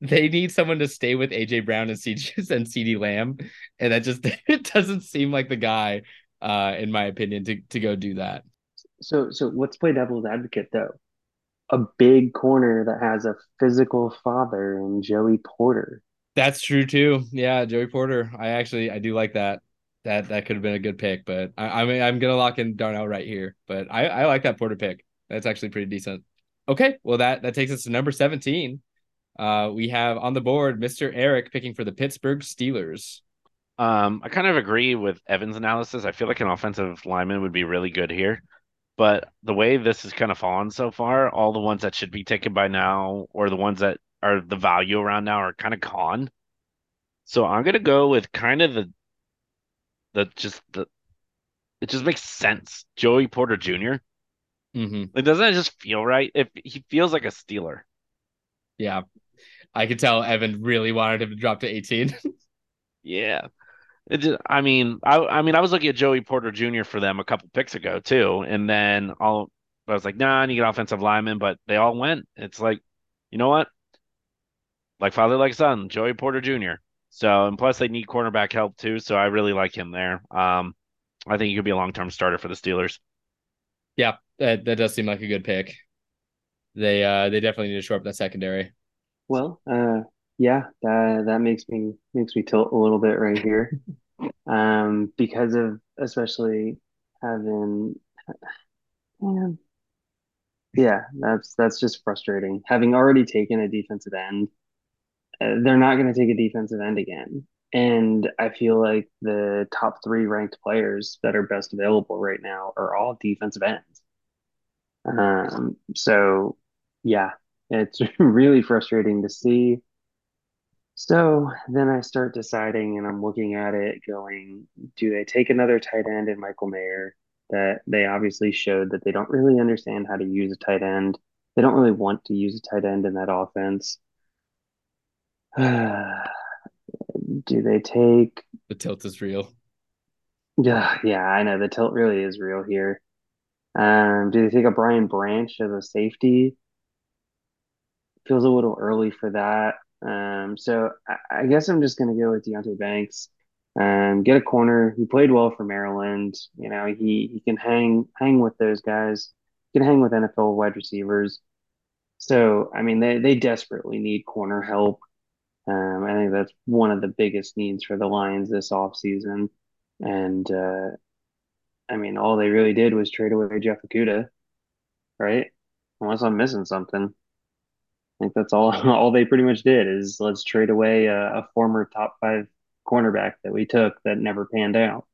[SPEAKER 2] they need someone to stay with AJ Brown and CeeDee and CeeDee Lamb, and that just it doesn't seem like the guy, uh, in my opinion, to to go do that.
[SPEAKER 3] So so let's play devil's advocate though. A big corner that has a physical father and Joey Porter.
[SPEAKER 2] That's true too. Yeah, Joey Porter. I actually I do like that. That that could have been a good pick, but I, I mean I'm gonna lock in Darnell Wright here. But I I like that Porter pick. That's actually pretty decent. Okay, well that that takes us to number 17. Uh, we have on the board Mr. Eric picking for the Pittsburgh Steelers.
[SPEAKER 4] Um, I kind of agree with Evan's analysis. I feel like an offensive lineman would be really good here. But the way this has kind of fallen so far, all the ones that should be taken by now, or the ones that are the value around now, are kind of gone. So I'm gonna go with kind of the the just the it just makes sense. Joey Porter Jr.
[SPEAKER 2] Mm-hmm.
[SPEAKER 4] Like, doesn't it just feel right? If he feels like a Steeler.
[SPEAKER 2] Yeah, I could tell Evan really wanted him to drop to 18.
[SPEAKER 4] yeah, it just, I mean, I I mean, I was looking at Joey Porter Jr. for them a couple picks ago too, and then all I was like, nah, I need an offensive lineman, but they all went. It's like, you know what? Like father, like son, Joey Porter Jr. So, and plus they need cornerback help too. So I really like him there. Um, I think he could be a long term starter for the Steelers.
[SPEAKER 2] Yeah, that, that does seem like a good pick. They uh they definitely need to shore up that secondary.
[SPEAKER 3] Well, uh, yeah, that that makes me makes me tilt a little bit right here, um, because of especially having, man, yeah, that's that's just frustrating. Having already taken a defensive end, uh, they're not going to take a defensive end again. And I feel like the top three ranked players that are best available right now are all defensive ends. Um, so yeah, it's really frustrating to see. So then I start deciding, and I'm looking at it going, do they take another tight end in Michael Mayer? That they obviously showed that they don't really understand how to use a tight end. They don't really want to use a tight end in that offense. do they take
[SPEAKER 2] the tilt is real?
[SPEAKER 3] Yeah, yeah, I know the tilt really is real here. Um, do they take a Brian Branch as a safety? Feels a little early for that. Um, so I, I guess I'm just gonna go with Deonte Banks. Um, get a corner. He played well for Maryland. You know, he he can hang hang with those guys. He can hang with NFL wide receivers. So I mean, they they desperately need corner help. Um, I think that's one of the biggest needs for the Lions this offseason. And uh, I mean, all they really did was trade away Jeff Okudah, right? Unless I'm missing something. Think that's all all they pretty much did is let's trade away a, a former top five cornerback that we took that never panned out.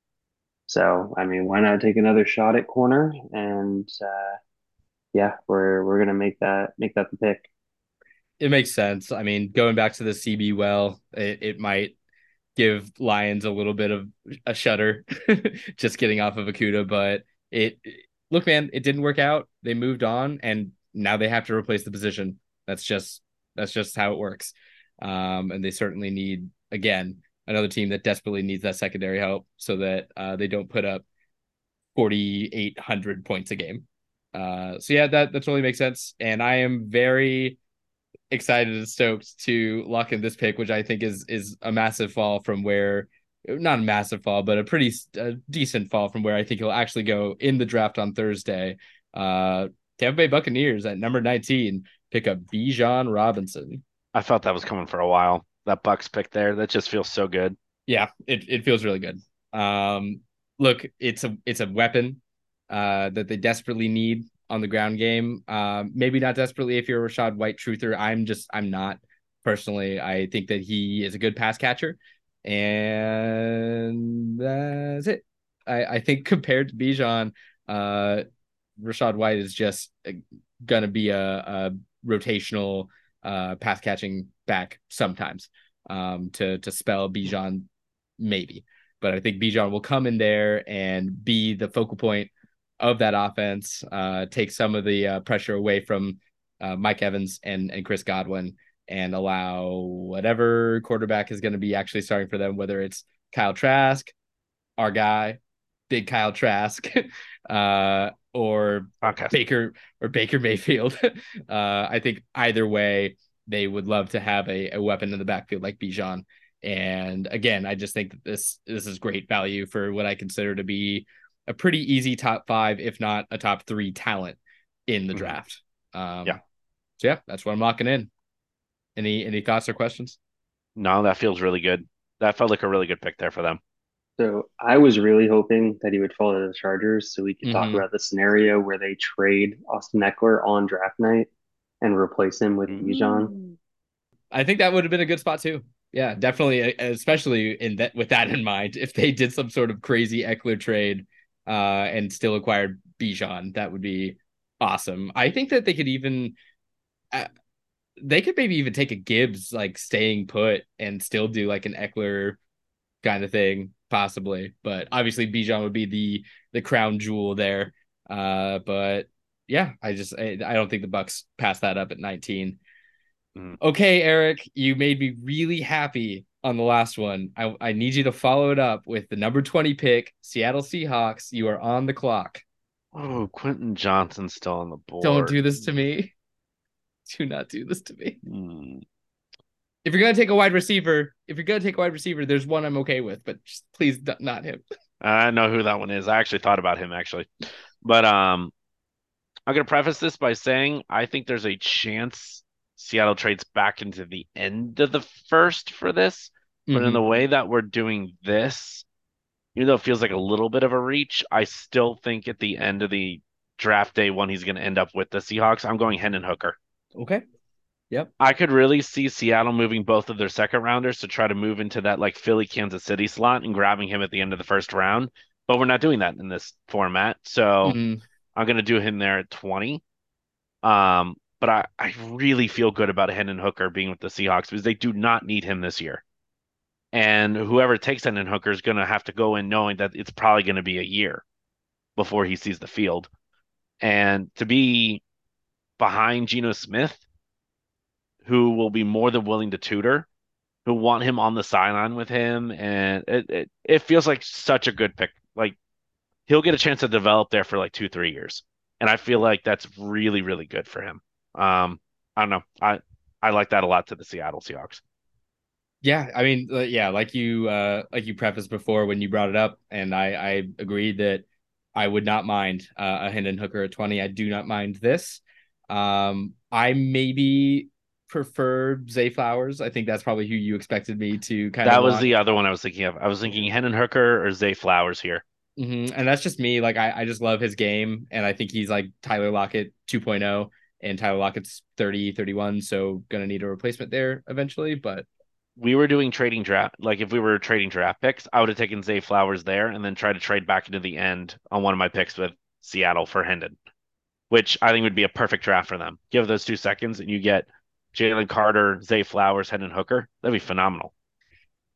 [SPEAKER 3] So I mean, why not take another shot at corner? And uh, yeah, we're we're gonna make that make that the pick.
[SPEAKER 2] It makes sense. I mean, going back to the CB well, it, it might give Lions a little bit of a shudder just getting off of Okudah, but it look, man, it didn't work out. They moved on and now they have to replace the position. That's just that's just how it works. Um, and they certainly need again another team that desperately needs that secondary help so that uh, they don't put up 4800 points a game. Uh, so yeah, that that totally makes sense. And I am very excited and stoked to lock in this pick, which I think is is a massive fall from where not a massive fall, but a pretty a decent fall from where I think he'll actually go in the draft on Thursday. Uh, Tampa Bay Buccaneers at number 19 pick up Bijan Robinson.
[SPEAKER 4] I felt that was coming for a while. That Bucks pick there, that just feels so good.
[SPEAKER 2] Yeah, it, it feels really good. Um, look, it's a it's a weapon uh, that they desperately need on the ground game. Um, maybe not desperately if you're a Rachaad White truther. I'm just I'm not personally. I think that he is a good pass catcher, and that's it. I, I think compared to Bijan, uh, Rachaad White is just uh, gonna be a, a rotational uh, pass catching back sometimes um, to to spell Bijan maybe. But I think Bijan will come in there and be the focal point of that offense, uh, take some of the uh, pressure away from uh, Mike Evans and and Chris Godwin, and allow whatever quarterback is going to be actually starting for them, whether it's Kyle Trask, our guy, big Kyle Trask, uh, or
[SPEAKER 4] okay.
[SPEAKER 2] Baker or Baker Mayfield. uh, I think either way, they would love to have a, a weapon in the backfield like Bijan. And again, I just think that this this is great value for what I consider to be a pretty easy top five, if not a top three talent in the mm-hmm. draft. Um,
[SPEAKER 4] yeah.
[SPEAKER 2] So yeah, that's what I'm locking in. Any any thoughts or questions?
[SPEAKER 4] No, that feels really good. That felt like a really good pick there for them.
[SPEAKER 3] So I was really hoping that he would fall to the Chargers so we could mm-hmm. talk about the scenario where they trade Austin Ekeler on draft night and replace him with mm-hmm. Bijan.
[SPEAKER 2] I think that would have been a good spot too. Yeah, definitely, especially in that with that in mind. If they did some sort of crazy Ekeler trade uh, and still acquired Bijan, that would be awesome. I think that they could even. Uh, they could maybe even take a Gibbs like staying put and still do like an Ekeler kind of thing, possibly. But obviously Bijan would be the the crown jewel there. Uh, but yeah, I just I, I don't think the Bucks pass that up at 19. Mm. Okay, Eric, you made me really happy on the last one. I, I need you to follow it up with the number 20 pick, Seattle Seahawks. You are on the clock.
[SPEAKER 4] Oh, Quentin Johnston's still on the board.
[SPEAKER 2] Don't do this to me. Do not do this to me. Mm. If you're gonna take a wide receiver, if you're gonna take a wide receiver, there's one I'm okay with, but just please not him.
[SPEAKER 4] I know who that one is. I actually thought about him actually, but um, I'm gonna preface this by saying I think there's a chance Seattle trades back into the end of the first for this. But mm-hmm. in the way that we're doing this, even though it feels like a little bit of a reach, I still think at the end of the draft day one he's going to end up with the Seahawks, I'm going Hendon Hooker.
[SPEAKER 2] Okay. Yep.
[SPEAKER 4] I could really see Seattle moving both of their second rounders to try to move into that like Philly Kansas City slot and grabbing him at the end of the first round. But we're not doing that in this format. So mm-hmm. I'm going to do him there at 20. Um, but I, I really feel good about Hendon Hooker being with the Seahawks because they do not need him this year. And whoever takes Hendon Hooker is going to have to go in knowing that it's probably going to be a year before he sees the field. And to be behind Geno Smith, who will be more than willing to tutor, who want him on the sideline with him, and it, it, it feels like such a good pick. Like he'll get a chance to develop there for like two, three years. And I feel like that's really, really good for him. Um, I don't know. I I like that a lot to the Seattle Seahawks.
[SPEAKER 2] Yeah, I mean, uh, yeah, like you uh like you prefaced before when you brought it up, and I I agreed that I would not mind uh, a Hendon Hooker at twenty. I do not mind this. Um, I maybe prefer Zay Flowers. I think that's probably who you expected me to kind
[SPEAKER 4] that of. That was the other one I was thinking of. I was thinking Hendon Hooker or Zay Flowers here.
[SPEAKER 2] Mm-hmm. And that's just me. Like I, I just love his game, and I think he's like Tyler Lockett 2.0 and Tyler Lockett's 30, 31, so gonna need a replacement there eventually. But
[SPEAKER 4] we were doing trading draft, like if we were trading draft picks, I would have taken Zay Flowers there and then try to trade back into the end on one of my picks with Seattle for Hendon, which I think would be a perfect draft for them. Give those two seconds and you get Jalen Carter, Zay Flowers, Hendon Hooker. That'd be phenomenal.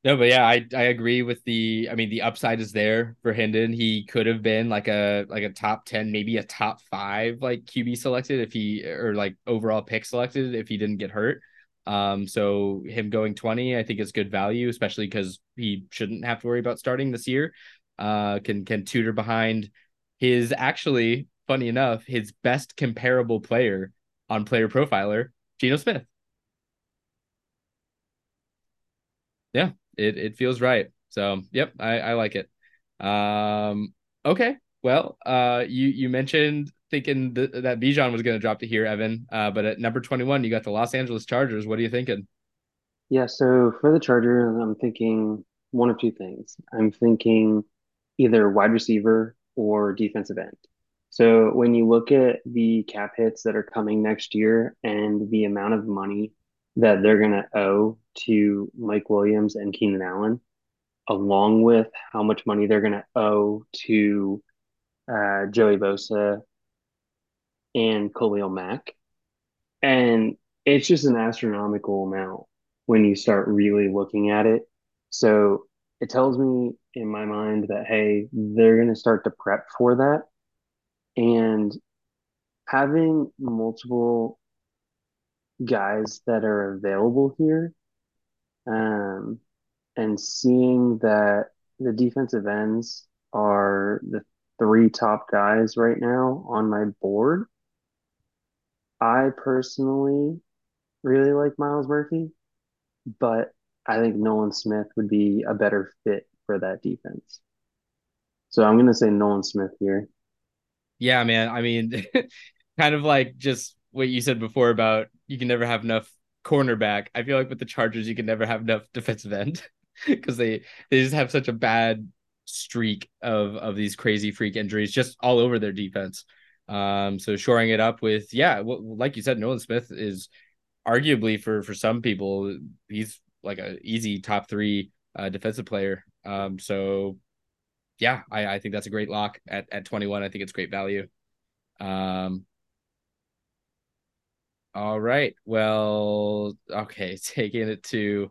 [SPEAKER 2] No, but yeah, I I agree with the. I mean, the upside is there for Hendon. He could have been like a like a top ten, maybe a top five like QB selected if he or like overall pick selected if he didn't get hurt. Um, so him going twenty, I think is good value, especially because he shouldn't have to worry about starting this year. Uh, can can tutor behind his actually funny enough his best comparable player on Player Profiler, Geno Smith. Yeah, it it feels right. So yep, I I like it. Um, okay. Well, uh, you you mentioned thinking th- that Bijan was going to drop to here, Evan. Uh, but at number twenty one, you got the Los Angeles Chargers. What are you thinking?
[SPEAKER 3] Yeah, so for the Chargers, I'm thinking one of two things. I'm thinking either wide receiver or defensive end. So when you look at the cap hits that are coming next year and the amount of money that they're going to owe to Mike Williams and Keenan Allen, along with how much money they're going to owe to uh, Joey Bosa and Khalil Mack. And it's just an astronomical amount when you start really looking at it. So it tells me in my mind that, hey, they're going to start to prep for that. And having multiple guys that are available here. Um, and seeing that the defensive ends are the three top guys right now on my board. I personally really like Myles Murphy, but I think Nolan Smith would be a better fit for that defense. So I'm going to say Nolan Smith here.
[SPEAKER 2] Yeah, man. I mean, kind of like just what you said before about you can never have enough cornerback. I feel like with the Chargers, you can never have enough defensive end because they they just have such a bad streak of of these crazy freak injuries just all over their defense. Um, so shoring it up with yeah, like you said, Nolan Smith is arguably for for some people he's like a easy top three uh, defensive player. Um, so yeah, I, I think that's a great lock at at 21. I think it's great value. Um, All right. Well, okay, taking it to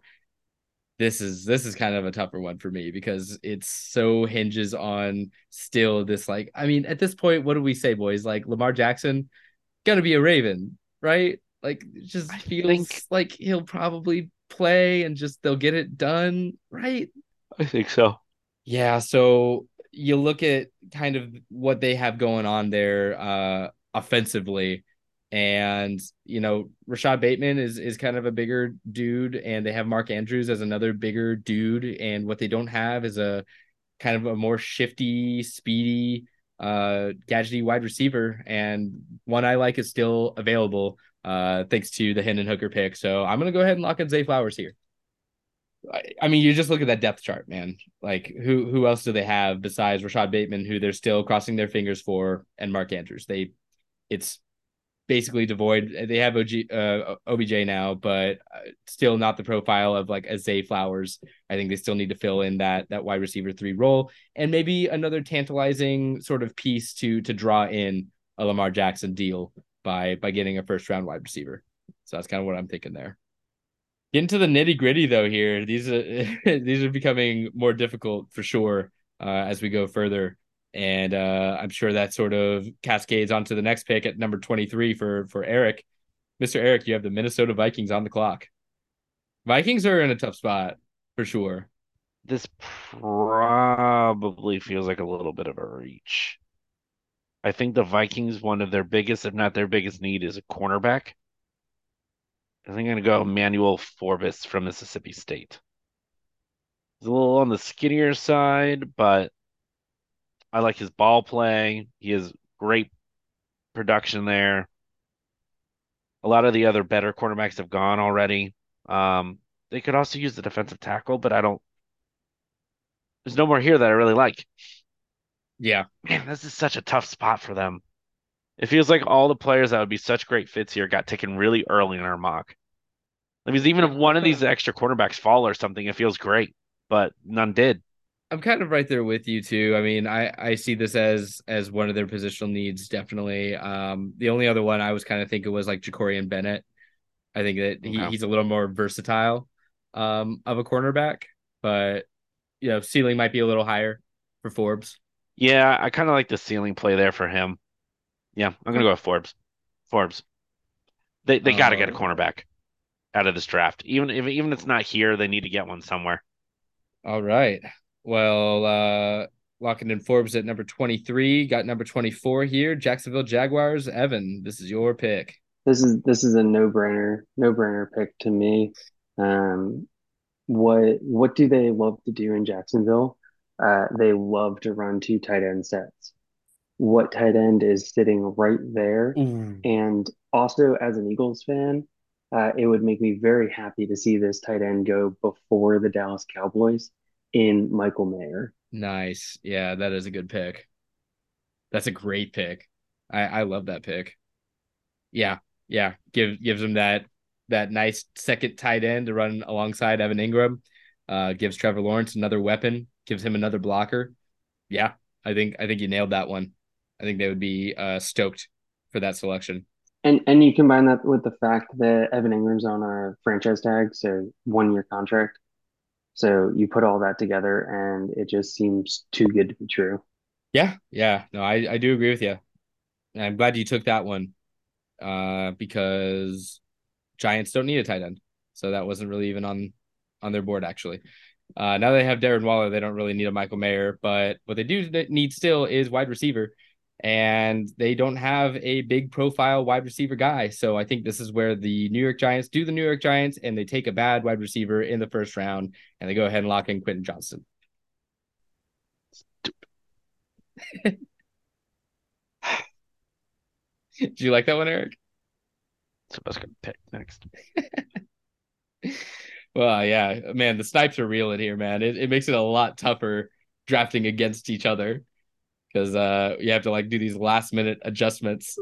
[SPEAKER 2] this is this is kind of a tougher one for me because it's so hinges on still this like I mean at this point what do we say boys like Lamar Jackson gonna be a Raven right like just
[SPEAKER 4] I
[SPEAKER 2] feels
[SPEAKER 4] think-
[SPEAKER 2] like he'll probably play and just they'll get it done right
[SPEAKER 4] I think so.
[SPEAKER 2] yeah, so you look at kind of what they have going on there uh offensively and you know Rashod Bateman is is kind of a bigger dude and they have Mark Andrews as another bigger dude and what they don't have is a kind of a more shifty, speedy uh gadgety wide receiver and one I like is still available uh thanks to the Hendon Hooker pick. So I'm to go ahead and lock in Zay Flowers here. I, I mean, you just look at that depth chart, man. Like, who who else do they have besides Rashod Bateman, who they're still crossing their fingers for, and Mark Andrews? They, it's basically devoid. They have OG, uh, OBJ now, but uh, still not the profile of like a Zay Flowers. I think they still need to fill in that that wide receiver three role, and maybe another tantalizing sort of piece to to draw in a Lamar Jackson deal by by getting a first round wide receiver. So that's kind of what I'm thinking there. Getting to the nitty gritty though here, these are these are becoming more difficult for sure uh, as we go further, and uh, I'm sure that sort of cascades onto the next pick at number 23 for for Eric, Mr. Eric. You have the Minnesota Vikings on the clock. Vikings are in a tough spot for sure.
[SPEAKER 4] This probably feels like a little bit of a reach. I think the Vikings, one of their biggest, if not their biggest need, is a cornerback. I think I'm gonna go Manuel Forbes from Mississippi State. He's a little on the skinnier side, but I like his ball play. He has great production there. A lot of the other better cornerbacks have gone already. Um, they could also use the defensive tackle, but I don't. There's no more here that I really like.
[SPEAKER 2] Yeah,
[SPEAKER 4] Man, this is such a tough spot for them. It feels like all the players that would be such great fits here got taken really early in our mock. I mean, even if one of these extra cornerbacks fall or something, it feels great, but none did.
[SPEAKER 2] I'm kind of right there with you too. I mean, I I see this as as one of their positional needs definitely. Um, the only other one I was kind of thinking was like Jakorian Bennett. I think that he,
[SPEAKER 4] Okay.
[SPEAKER 2] he's a little more versatile um of a cornerback, but you know, ceiling might be a little higher for Forbes.
[SPEAKER 4] Yeah, I kind of like the ceiling play there for him. Yeah, I'm gonna go with Forbes. Forbes. They they got to get a
[SPEAKER 2] Oh.
[SPEAKER 4] cornerback out of this draft. Even if even if it's not here, they need to get one somewhere.
[SPEAKER 2] All right. Well, uh locking in Forbes at number 23, got number 24 here, Jacksonville Jaguars. Evan, this is your pick.
[SPEAKER 3] This is this is a no-brainer, no-brainer pick to me. Um, what what do they love to do in Jacksonville? Uh, they love to run two tight end sets. What tight end is sitting right there? And also, as an Eagles fan, uh, it would make me very happy to see this tight end go before the Dallas Cowboys in Michael Mayer.
[SPEAKER 2] Nice. Yeah, that is a good pick. That's a great pick. I I love that pick. Yeah. Yeah, give gives him that that nice second tight end to run alongside Evan Engram. Uh gives Trevor Lawrence another weapon, gives him another blocker. Yeah, I think I think you nailed that one. I think they would be uh stoked for that selection.
[SPEAKER 3] And and you combine that with the fact that Evan Engram's on a franchise tag, so one year contract. So you put all that together, and it just seems too good to be true.
[SPEAKER 2] Yeah, yeah. No, I I do agree with you. And I'm glad you took that one. Uh because Giants don't need a tight end. So that wasn't really even on on their board actually. Uh now they have Darren Waller, they don't really need a Michael Mayer, but what they do need still is wide receiver. And they don't have a big profile wide receiver guy. So I think this is where the New York Giants do the New York Giants and they take a bad wide receiver in the first round and they go ahead and lock in Quentin Johnston. Do you like that one, Eric?
[SPEAKER 4] So I was gonna pick next.
[SPEAKER 2] Well, yeah, man, the snipes are real in here, man. It, it makes it a lot tougher drafting against each other because uh you have to like do these last minute adjustments.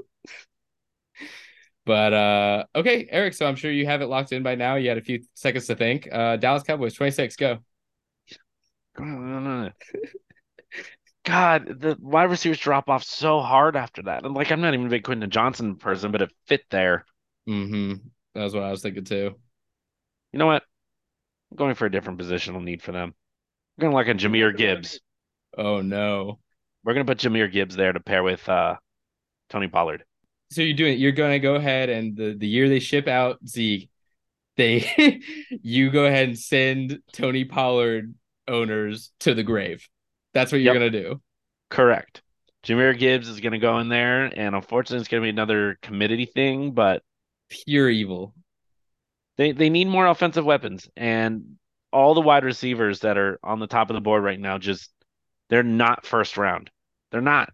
[SPEAKER 2] But uh okay, Eric, so I'm sure you have it locked in by now. You had a few seconds to think. Uh Dallas Cowboys 26, go.
[SPEAKER 4] God, the wide receivers drop off so hard after that. And like, I'm not even a big Quentin Johnston person, but it fit there.
[SPEAKER 2] Mm-hmm. That was what I was thinking too.
[SPEAKER 4] You know what? I'm going for a different positional need for them. We're going like a Jahmyr Gibbs.
[SPEAKER 2] Oh no.
[SPEAKER 4] We're going to put Jahmyr Gibbs there to pair with uh, Tony Pollard.
[SPEAKER 2] So you're doing you're going to go ahead and the the year they ship out Zeke, they you go ahead and send Tony Pollard owners to the grave. That's what you're
[SPEAKER 4] Yep.
[SPEAKER 2] going to do.
[SPEAKER 4] Correct. Jahmyr Gibbs is going to go in there, and unfortunately, it's going to be another committee thing, but
[SPEAKER 2] Pure evil.
[SPEAKER 4] they, they need more offensive weapons. And all the wide receivers that are on the top of the board right now just they're not first round. They're not.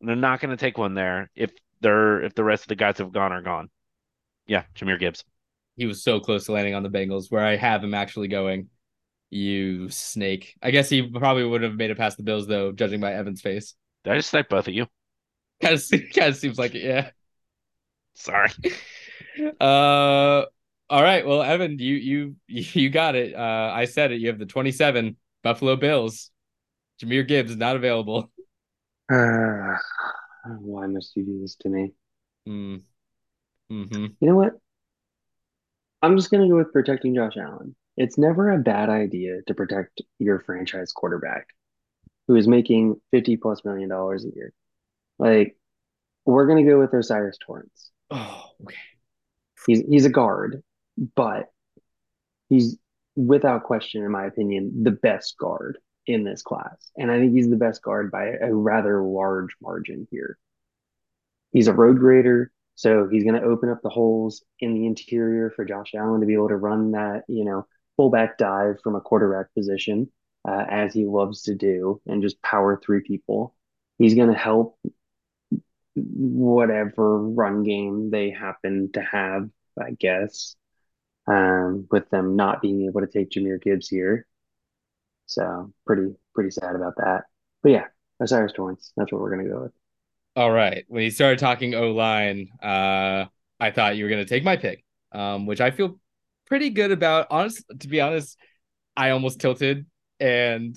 [SPEAKER 4] They're not going to take one there if they're if the rest of the guys have gone are gone. Yeah, Jahmyr Gibbs.
[SPEAKER 2] He was so close to landing on the Bengals where I have him actually going. You snake. I guess he probably would have made it past the Bills though, judging by Evan's face.
[SPEAKER 4] Did I just snipe both of you?
[SPEAKER 2] Kind of kind of seems like it, yeah.
[SPEAKER 4] Sorry.
[SPEAKER 2] Uh all right. Well, Evan, you you you got it. Uh I said it. You have the 27 Buffalo Bills. Jahmyr Gibbs is not available.
[SPEAKER 3] Uh, why must you do this to me?
[SPEAKER 2] Mm. hmm
[SPEAKER 3] You know what? I'm just gonna go with protecting Josh Allen. It's never a bad idea to protect your franchise quarterback who is making 50 plus million dollars a year. Like, we're gonna go with O'Cyrus Torrence.
[SPEAKER 2] Oh, okay.
[SPEAKER 3] He's he's a guard, but he's without question, in my opinion, the best guard in this class. And I think he's the best guard by a rather large margin here. He's a road grader, so he's going to open up the holes in the interior for Josh Allen to be able to run that, you know, fullback dive from a quarterback position, uh, as he loves to do, and just power through people. He's going to help whatever run game they happen to have, I guess, um, with them not being able to take Jahmyr Gibbs here. So pretty pretty sad about that. But yeah, O'Cyrus Torrence. That's what we're gonna go with.
[SPEAKER 2] All right. When you started talking O line, uh, I thought you were gonna take my pick, um, which I feel pretty good about. Honest, to be honest, I almost tilted and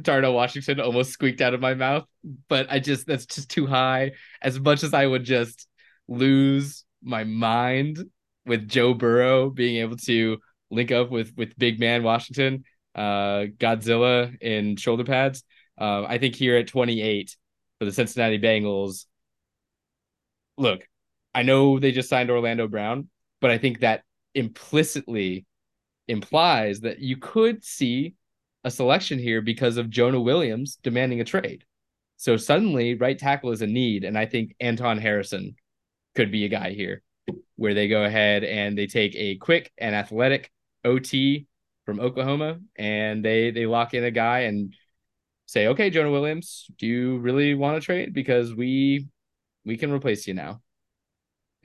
[SPEAKER 2] Darnell Washington almost squeaked out of my mouth, but I just that's just too high. As much as I would just lose my mind with Joe Burrow being able to link up with with big man Washington, uh, Godzilla in shoulder pads. Uh, I think here at 28 for the Cincinnati Bengals. Look, I know they just signed Orlando Brown, but I think that implicitly implies that you could see a selection here because of Jonah Williams demanding a trade. So suddenly, right tackle is a need, and I think Anton Harrison could be a guy here where they go ahead and they take a quick and athletic OT from Oklahoma and they they lock in a guy and say, okay, Jonah Williams, do you really want to trade? Because we we can replace you now.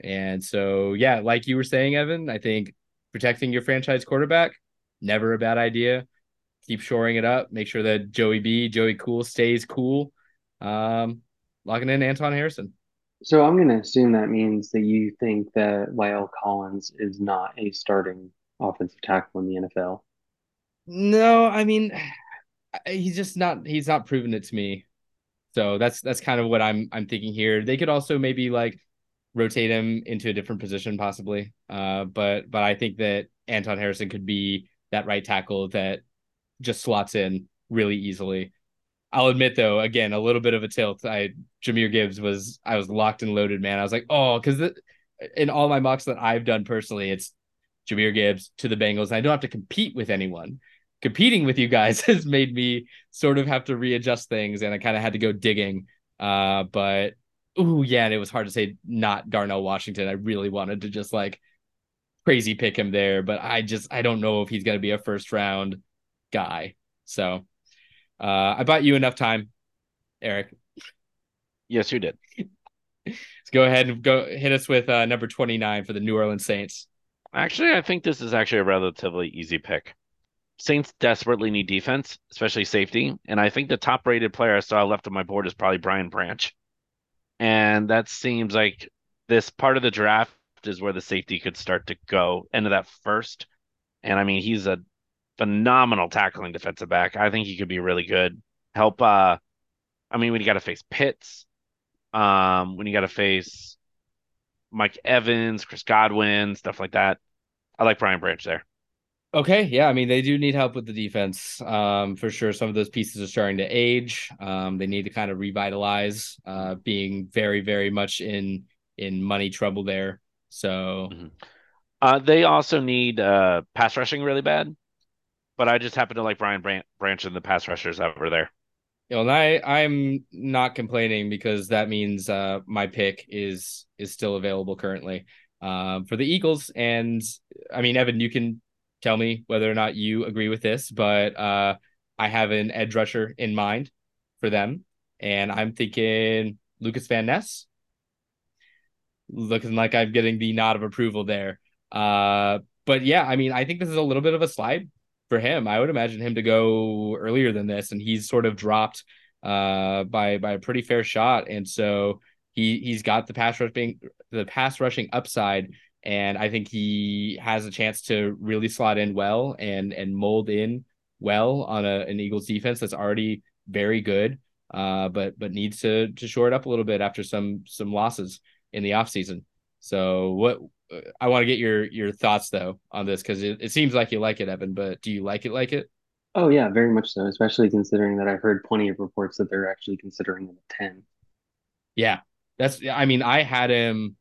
[SPEAKER 2] And so, yeah, like you were saying, Evan, I think protecting your franchise quarterback, never a bad idea. Keep shoring it up. Make sure that Joey B, Joey Cool stays cool. Um, locking in Anton Harrison.
[SPEAKER 3] So I'm gonna assume that means that you think that La'el Collins is not a starting offensive tackle in the NFL.
[SPEAKER 2] No, I mean, he's just not. He's not proven it to me. So that's that's kind of what I'm I'm thinking here. They could also maybe like rotate him into a different position, possibly. Uh, but but I think that Anton Harrison could be that right tackle that just slots in really easily. I'll admit though, again, a little bit of a tilt. I Jahmyr Gibbs was I was locked and loaded, man. I was like, oh, because in all my mocks that I've done personally, it's Jahmyr Gibbs to the Bengals. I don't have to compete with anyone. Competing with you guys has made me sort of have to readjust things, and I kind of had to go digging. Uh, but oh yeah, and it was hard to say not Darnell Washington. I really wanted to just like crazy pick him there, but I just I don't know if he's gonna be a first round guy. So uh, I bought you enough time, Eric.
[SPEAKER 4] Yes, you did.
[SPEAKER 2] Let's go ahead and go hit us with uh, number 29 for the New Orleans Saints.
[SPEAKER 4] Actually, I think this is actually a relatively easy pick. Saints desperately need defense, especially safety. And I think the top rated player I saw left on my board is probably Brian Branch. And that seems like this part of the draft is where the safety could start to go into that first. And I mean, he's a phenomenal tackling defensive back. I think he could be really good. Help uh I mean when you gotta face Pitts, um, when you gotta face Mike Evans, Chris Godwin, stuff like that. I like Brian Branch there.
[SPEAKER 2] Okay, yeah, I mean they do need help with the defense, um, for sure. Some of those pieces are starting to age. Um, they need to kind of revitalize, uh, being very, very much in in money trouble there. So,
[SPEAKER 4] mm-hmm. uh, they also need uh pass rushing really bad, but I just happen to like Brian Branch and the pass rushers that were there.
[SPEAKER 2] You know, and I I'm not complaining because that means uh my pick is is still available currently um for the Eagles and I mean Evan you can tell me whether or not you agree with this, but uh, I have an edge rusher in mind for them, and I'm thinking Lucas Van Ness. Looking like I'm getting the nod of approval there. Uh, but yeah, I mean, I think this is a little bit of a slide for him. I would imagine him to go earlier than this, and he's sort of dropped uh, by by a pretty fair shot, and so he he's got the pass rushing the pass rushing upside and I think he has a chance to really slot in well and and mold in well on a, an Eagles defense that's already very good, uh, but but needs to to shore it up a little bit after some some losses in the offseason. So what I want to get your your thoughts though on this because it, it seems like you like it, Evan, but do you like it like it?
[SPEAKER 3] Oh yeah, very much so, especially considering that I've heard plenty of reports that they're actually considering him a 10.
[SPEAKER 2] Yeah. That's I mean, I had him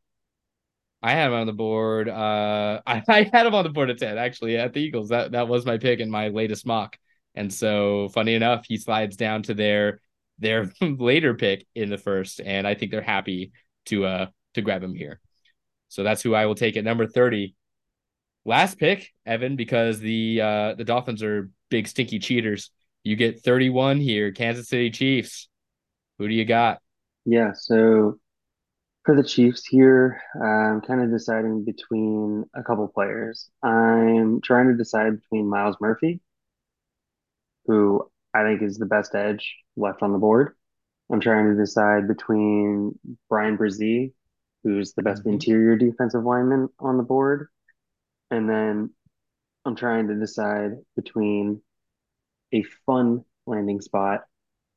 [SPEAKER 2] I had him on the board. Uh, I, I had him on the board at 10, actually, at the Eagles. That that was my pick in my latest mock. And so, funny enough, he slides down to their their later pick in the first, and I think they're happy to uh to grab him here. So that's who I will take at number 30. Last pick, Evan, because the uh the Dolphins are big stinky cheaters. You get 31 here, Kansas City Chiefs. Who do you got?
[SPEAKER 3] Yeah, so for the Chiefs here, I'm kind of deciding between a couple players. I'm trying to decide between Myles Murphy, who I think is the best edge left on the board. I'm trying to decide between Bryan Bresee, who's the best mm-hmm. interior defensive lineman on the board, and then I'm trying to decide between a fun landing spot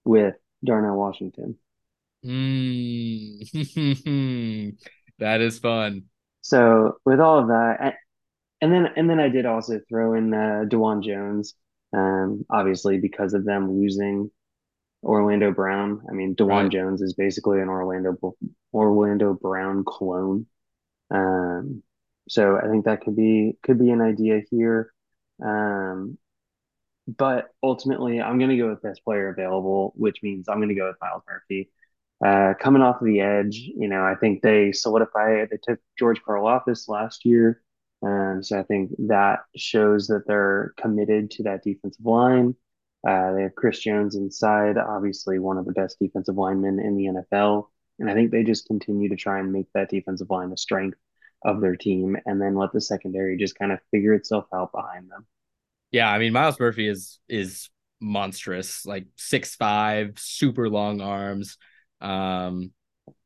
[SPEAKER 3] with Darnell Washington.
[SPEAKER 2] Mm. that is fun.
[SPEAKER 3] So with all of that, and then and then I did also throw in uh, Dawand Jones, um, obviously because of them losing Orlando Brown. I mean, Dawand right. Jones is basically an Orlando Orlando Brown clone. Um, so I think that could be could be an idea here. Um, but ultimately, I'm going to go with best player available, which means I'm going to go with Myles Murphy. Uh, coming off of the edge, you know, I think they solidify it. They took George Karlaftis last year. Um, so I think that shows that they're committed to that defensive line. Uh, they have Chris Jones inside, obviously one of the best defensive linemen in the NFL. And I think they just continue to try and make that defensive line the strength of their team and then let the secondary just kind of figure itself out behind them.
[SPEAKER 2] Yeah, I mean Myles Murphy is is monstrous, like six five, super long arms. Um,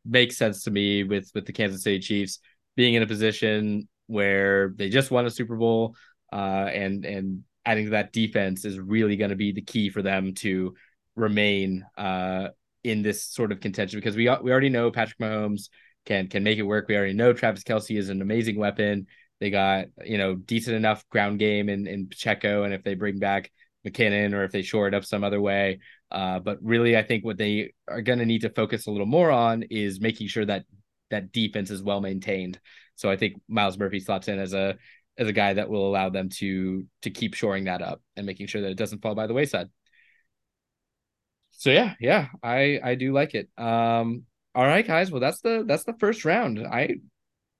[SPEAKER 2] makes sense to me with with the Kansas City Chiefs being in a position where they just won a Super Bowl, uh, and and adding to that defense is really going to be the key for them to remain uh, in this sort of contention because we we already know Patrick Mahomes can can make it work. We already know Travis Kelce is an amazing weapon. They got you know decent enough ground game in in Pacheco, and if they bring back McKinnon or if they shore it up some other way. Uh, but really, I think what they are going to need to focus a little more on is making sure that that defense is well maintained. So I think Myles Murphy slots in as a as a guy that will allow them to to keep shoring that up and making sure that it doesn't fall by the wayside. So yeah, yeah, I I do like it. Um, all right, guys. Well, that's the that's the first round. I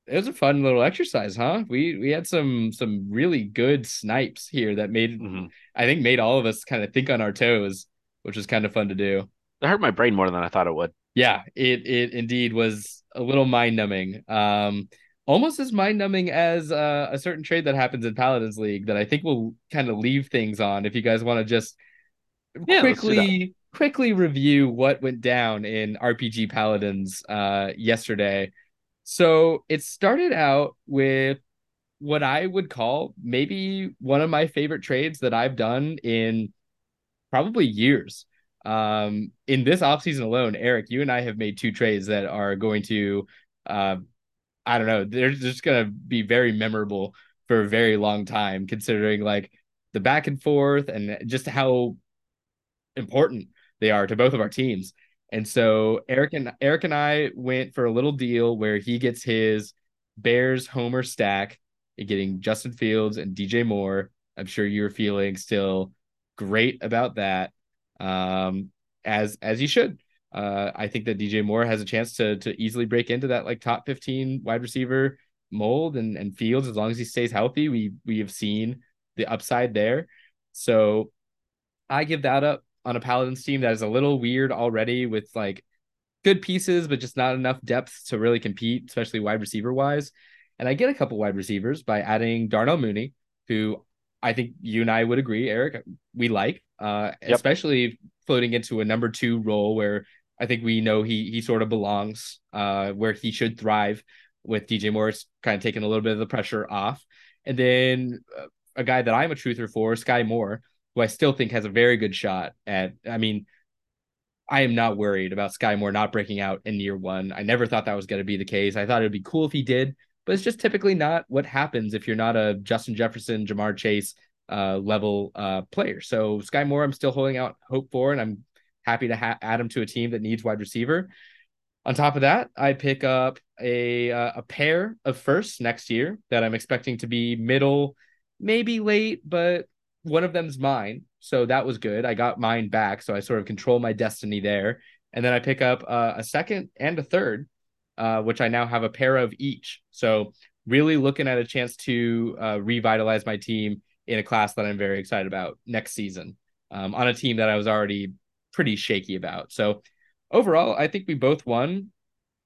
[SPEAKER 2] it was a fun little exercise, huh? We we had some some really good snipes here that made mm-hmm. I think made all of us kind of think on our toes, which was kind of fun to do.
[SPEAKER 4] It hurt my brain more than I thought it would.
[SPEAKER 2] Yeah, it it indeed was a little mind numbing. Um, almost as mind numbing as uh, a certain trade that happens in Paladins League that I think will kind of leave things on. If you guys want to just yeah, quickly quickly review what went down in RPG Paladins uh, yesterday so it started out with what I would call maybe one of my favorite trades that I've done in probably years. Um, in this offseason alone, Eric, you and I have made two trades that are going to uh, I don't know. They're just gonna be very memorable for a very long time, considering like the back and forth and just how important they are to both of our teams. And so Eric and Eric and I went for a little deal where he gets his Bears homer stack, getting Justin Fields and DJ Moore. I'm sure you're feeling still great about that. Um, as as you should. Uh, I think that DJ Moore has a chance to to easily break into that like top 15 wide receiver mold and and Fields as long as he stays healthy. We we have seen the upside there. So I give that up on a Paladins team that is a little weird already with like good pieces, but just not enough depth to really compete, especially wide receiver wise. And I get a couple wide receivers by adding Darnell Mooney, who I think you and I would agree, Eric, we like, uh, yep. especially floating into a number two role where I think we know he he sort of belongs, uh, where he should thrive. With DJ Morris kind of taking a little bit of the pressure off, and then uh, a guy that I'm a truther for, Sky Moore, who I still think has a very good shot at. I mean, I am not worried about Sky Moore not breaking out in year one. I never thought that was going to be the case. I thought it would be cool if he did, but it's just typically not what happens if you're not a Justin Jefferson, Ja'Marr Chase uh, level uh, player. So Sky Moore, I'm still holding out hope for, and I'm happy to ha- add him to a team that needs wide receiver. On top of that, I pick up a uh, a pair of firsts next year that I'm expecting to be middle, maybe late, but one of them's mine. So that was good. I got mine back, so I sort of control my destiny there. And then I pick up uh, a second and a third, uh, which I now have a pair of each. So really looking at a chance to uh, revitalize my team in a class that I'm very excited about next season um, on a team that I was already pretty shaky about. So overall, I think we both won.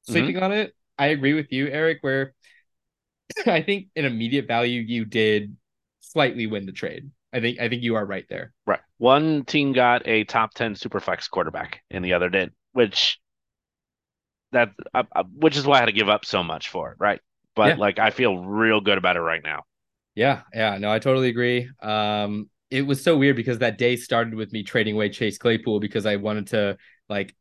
[SPEAKER 2] Sleeping mm-hmm. on it, I agree with you, Eric, where I think in immediate value, you did slightly win the trade. I think I think you are right there.
[SPEAKER 4] Right. One team got a top 10 superflex quarterback and the other did, which that uh, uh, which is why I had to give up so much for it, right? But yeah. like I feel real good about it right now.
[SPEAKER 2] Yeah, yeah, no, I totally agree. Um, it was so weird because that day started with me trading away Chase Claypool because I wanted to like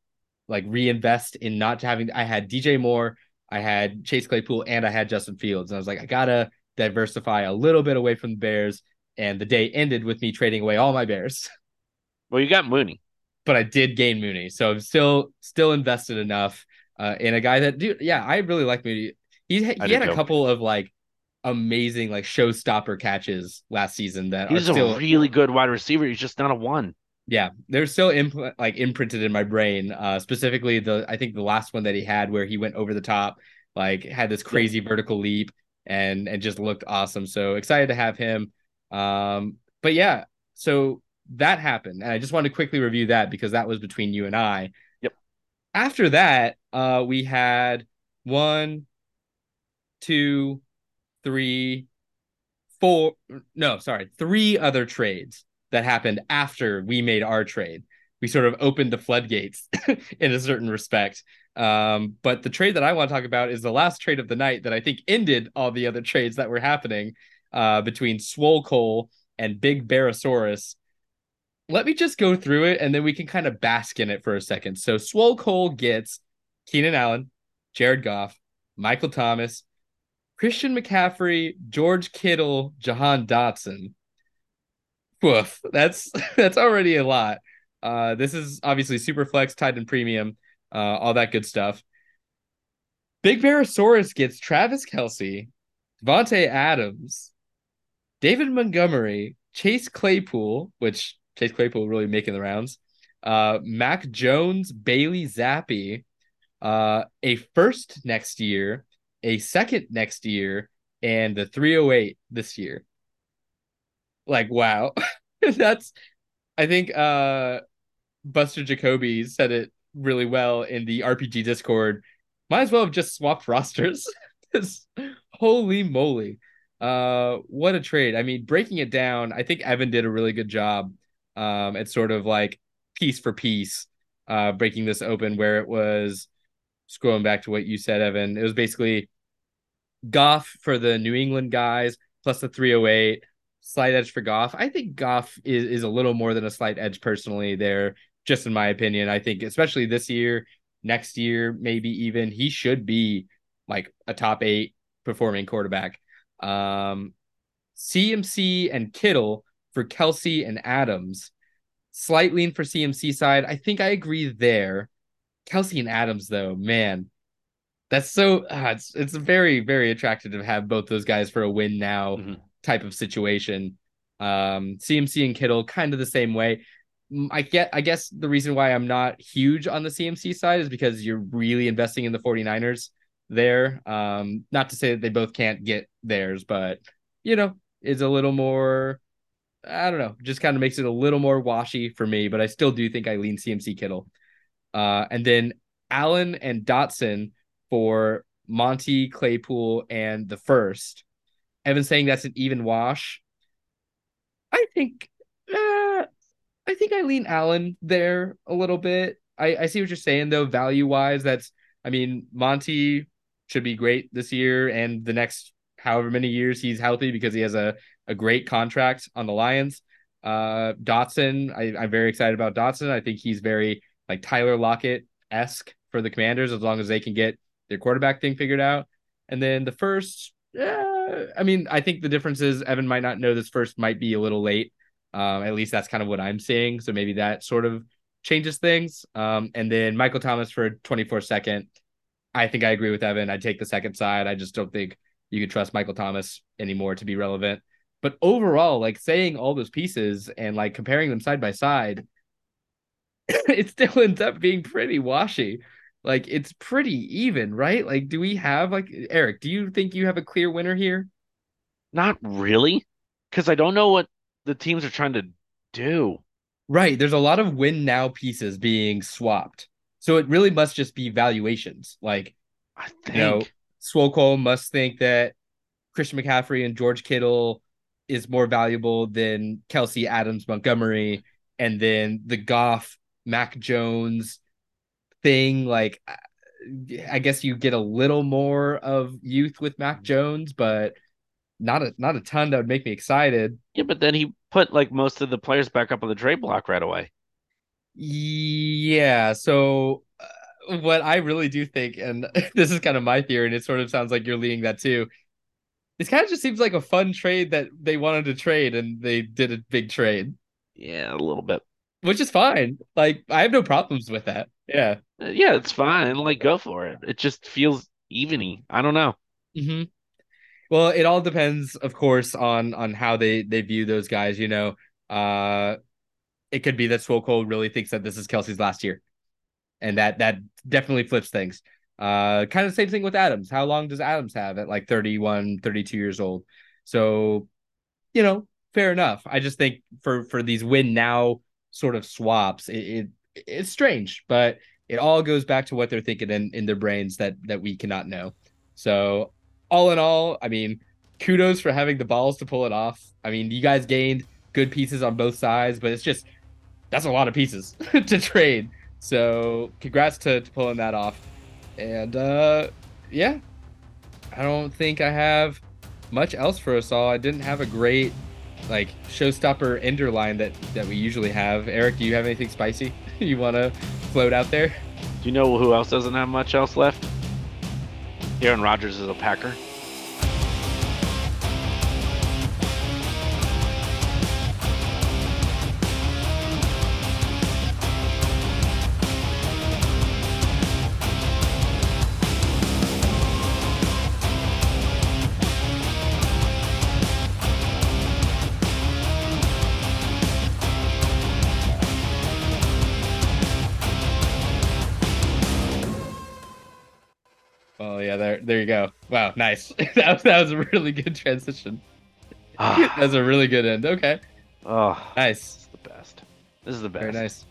[SPEAKER 2] like reinvest in not having I had DJ Moore, I had Chase Claypool, and I had Justin Fields. And I was like, I gotta diversify a little bit away from the Bears. And the day ended with me trading away all my Bears.
[SPEAKER 4] Well, you got Mooney.
[SPEAKER 2] But I did gain Mooney. So I'm still still invested enough uh, in a guy that dude, yeah, I really like Mooney. He, he had a couple of like amazing like showstopper catches last season that
[SPEAKER 4] he's
[SPEAKER 2] still,
[SPEAKER 4] a really good wide receiver. He's just not a one.
[SPEAKER 2] Yeah, they're still impl- like imprinted in my brain. Uh, specifically the I think the last one that he had where he went over the top, like had this crazy yeah. vertical leap and and just looked awesome. So excited to have him. Um, but yeah, so that happened, and I just wanted to quickly review that because that was between you and I. After that, uh, we had one, two, three, four. No, sorry, three other trades that happened after we made our trade. We sort of opened the floodgates in a certain respect. Um, but the trade that I want to talk about is the last trade of the night that I think ended all the other trades that were happening uh, between Swole Cole and Big Barosaurus. Let me just go through it and then we can kind of bask in it for a second. So Swole Cole gets Keenan Allen, Jared Goff, Michael Thomas, Christian McCaffrey, George Kittle, Jahan Dotson. Woof. That's that's already a lot. Uh, this is obviously super flex, tied in premium, uh, all that good stuff. Big Barosaurus gets Travis Kelce, Davante Adams, David Montgomery, Chase Claypool, which Chase Claypool really making the rounds. Uh, Mac Jones, Bailey Zappe, uh, a first next year, a second next year, and the 308 this year. Like, wow. That's I think uh Buster Jacoby said it really well in the RPG Discord. Might as well have just swapped rosters. holy moly. Uh what a trade. I mean, breaking it down, I think Evan did a really good job um at sort of like piece for piece uh breaking this open where it was scrolling back to what you said, Evan. It was basically Goff for the New England guys plus the 308 slight edge for Goff. I think Goff is, is a little more than a slight edge personally there, just in my opinion. I think, especially this year, next year, maybe even, he should be like a top eight performing quarterback. Um, CMC and Kittle for Kelce and Adams. Slight lean for CMC side. I think I agree there. Kelce and Adams, though, man, that's so uh, it's it's very very attractive to have both those guys for a win now mm-hmm. type of situation. Um, CMC and Kittle kind of the same way. I get I guess the reason why I'm not huge on the CMC side is because you're really investing in the 49ers there. Um, not to say that they both can't get theirs, but you know, is a little more I don't know, just kind of makes it a little more washy for me, but I still do think I lean CMC Kittle. Uh, and then Allen and Dotson for Monty Claypool and the first. Evan saying that's an even wash. I think uh, I think I lean Allen there a little bit. I, I see what you're saying though, value wise. That's I mean, Monty should be great this year and the next however many years he's healthy because he has a, a great contract on the Lions. Uh, Dotson, I, I'm very excited about Dotson. I think he's very like Tyler Lockett esque for the Commanders as long as they can get their quarterback thing figured out. And then the first, I mean, I think the difference is Evan might not know this first might be a little late. Um, at least that's kind of what I'm seeing. So maybe that sort of changes things. Um, and then Michael Thomas for 24 second. I think I agree with Evan. I'd take the second side. I just don't think you could trust Michael Thomas anymore to be relevant. But overall, like saying all those pieces and like comparing them side by side, it still ends up being pretty washy. Like it's pretty even, right? Like, do we have like Eric? Do you think you have a clear winner here?
[SPEAKER 4] Not really, because I don't know what the teams are trying to do.
[SPEAKER 2] Right. There's a lot of win now pieces being swapped. So it really must just be valuations. Like,
[SPEAKER 4] I think you know,
[SPEAKER 2] Swole Cole must think that Christian McCaffrey and George Kittle is more valuable than Kelce Adams Montgomery, and then the Goff Mac Jones thing. Like, I guess you get a little more of youth with Mac Jones, but not a not a ton that would make me excited.
[SPEAKER 4] Yeah, but then he put like most of the players back up on the trade block right away.
[SPEAKER 2] Yeah, so uh, what I really do think, and this is kind of my theory, and it sort of sounds like you're leading that too. This kind of just seems like a fun trade that they wanted to trade, and they did a big trade.
[SPEAKER 4] Yeah, a little bit,
[SPEAKER 2] which is fine. Like I have no problems with that. Yeah,
[SPEAKER 4] uh, yeah, it's fine. Like go for it. It just feels eveny. I don't know.
[SPEAKER 2] Mm-hmm. Well, it all depends, of course, on on how they they view those guys. You know, uh, it could be that Swole really thinks that this is Kelce's last year, and that that definitely flips things. Uh, kind of same thing with Adams. How long does Adams have at like 31, 32 years old? So, you know, fair enough. I just think for for these win now sort of swaps, it, it it's strange, but it all goes back to what they're thinking in, in their brains that that we cannot know. So all in all, I mean, kudos for having the balls to pull it off. I mean, you guys gained good pieces on both sides, but it's just that's a lot of pieces to trade. So congrats to, to pulling that off. And uh yeah, I don't think I have much else for us all. I didn't have a great like showstopper ender line that that we usually have. Eric, do you have anything spicy you want to float out there?
[SPEAKER 4] Do you know who else doesn't have much else left? Aaron Rodgers is a Packer.
[SPEAKER 2] Wow, nice. that was that was a really good transition. Ah. That's a really good end. Okay.
[SPEAKER 4] Oh,
[SPEAKER 2] nice.
[SPEAKER 4] This is the best. This is the best.
[SPEAKER 2] Very nice.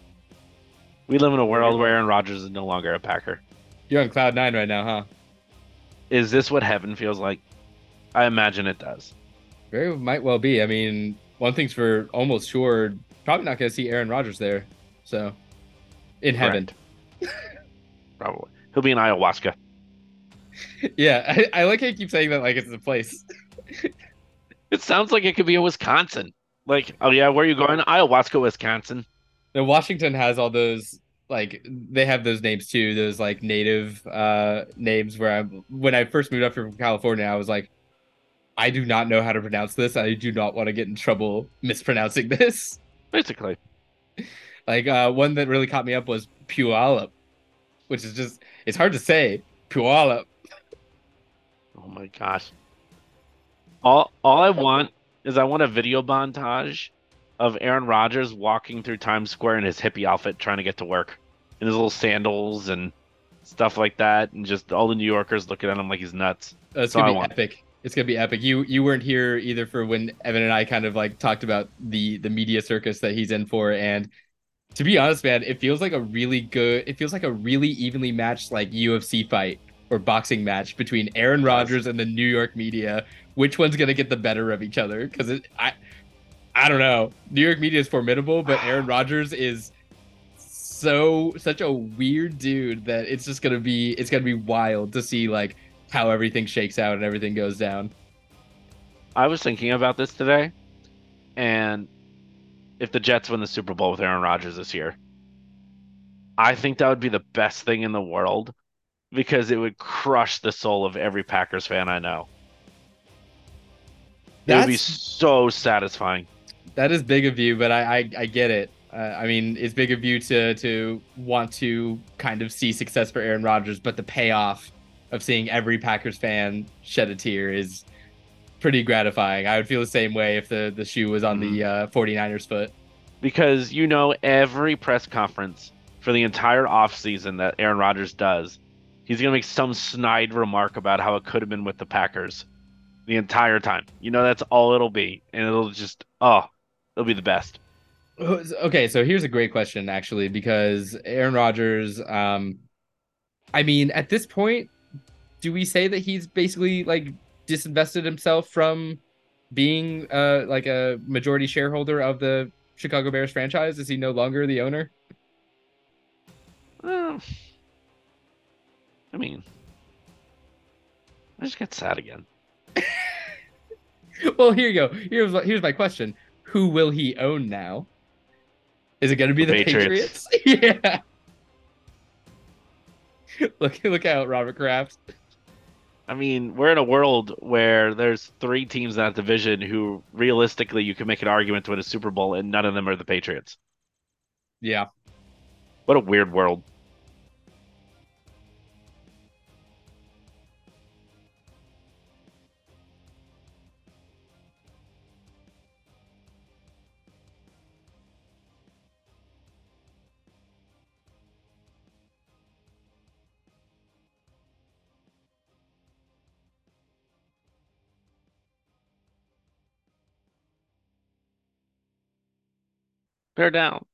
[SPEAKER 4] We live in a world where Aaron Rodgers is no longer a Packer.
[SPEAKER 2] You're on cloud nine right now, huh?
[SPEAKER 4] Is this what heaven feels like? I imagine it does.
[SPEAKER 2] Very might well be. I mean, one thing's for almost sure, probably not going to see Aaron Rodgers there. So, in
[SPEAKER 4] heaven. probably. He'll be in ayahuasca.
[SPEAKER 2] Yeah, I, I like how you keep saying that like it's a place.
[SPEAKER 4] it sounds like it could be in Wisconsin. Like, oh yeah, where are you going? Ayahuasca, Wisconsin.
[SPEAKER 2] Now, Washington has all those like they have those names too, those like native uh names where I when I first moved up here from California, I was like, I do not know how to pronounce this. I do not want to get in trouble mispronouncing this.
[SPEAKER 4] Basically.
[SPEAKER 2] Like uh one that really caught me up was Puyallup, which is just it's hard to say. Puyallup.
[SPEAKER 4] Oh my gosh. All all I want is I want a video montage of Aaron Rodgers walking through Times Square in his hippie outfit trying to get to work. In his little sandals and stuff like that, and just all the New Yorkers looking at him like he's nuts.
[SPEAKER 2] It's
[SPEAKER 4] That's
[SPEAKER 2] gonna be epic. It's gonna be epic. You you weren't here either for when Evan and I kind of like talked about the the media circus that he's in for, and to be honest, man, it feels like a really good. It feels like a really evenly matched like UFC fight or boxing match between Aaron Rodgers and the New York media. Which one's gonna get the better of each other? Because I I don't know. New York media is formidable, but Aaron Rodgers is so such a weird dude that it's just gonna be it's gonna be wild to see like how everything shakes out and everything goes down.
[SPEAKER 4] I was thinking about this today, and if the Jets win the Super Bowl with Aaron Rodgers this year, I think that would be the best thing in the world because it would crush the soul of every Packers fan I know. It would be so satisfying.
[SPEAKER 2] that is big of you, but I I, I get it. Uh, I mean, it's big of you to to want to kind of see success for Aaron Rodgers, but the payoff of seeing every Packers fan shed a tear is pretty gratifying. I would feel the same way if the the shoe was on the uh, 49ers foot.
[SPEAKER 4] because you know every press conference for the entire offseason that Aaron Rodgers does, he's going to make some snide remark about how it could have been with the Packers the entire time. You know that's all it'll be and it'll just oh, it'll be the best.
[SPEAKER 2] Okay, so here's a great question actually, because Aaron Rodgers, um, I mean, at this point, do we say that he's basically like disinvested himself from being uh like a majority shareholder of the Chicago Bears franchise? Is he no longer the owner?
[SPEAKER 4] Uh, I mean, I just get sad again.
[SPEAKER 2] Well, here you go. Here's here's my question: Who will he own now? Is it going to be the,
[SPEAKER 4] The
[SPEAKER 2] Patriots?
[SPEAKER 4] Patriots.
[SPEAKER 2] yeah. look look out, Robert Kraft.
[SPEAKER 4] I mean, we're in a world where there's three teams in that division who realistically you can make an argument to win a Super Bowl, and none of them are the Patriots.
[SPEAKER 2] Yeah.
[SPEAKER 4] What a weird world. Bear down.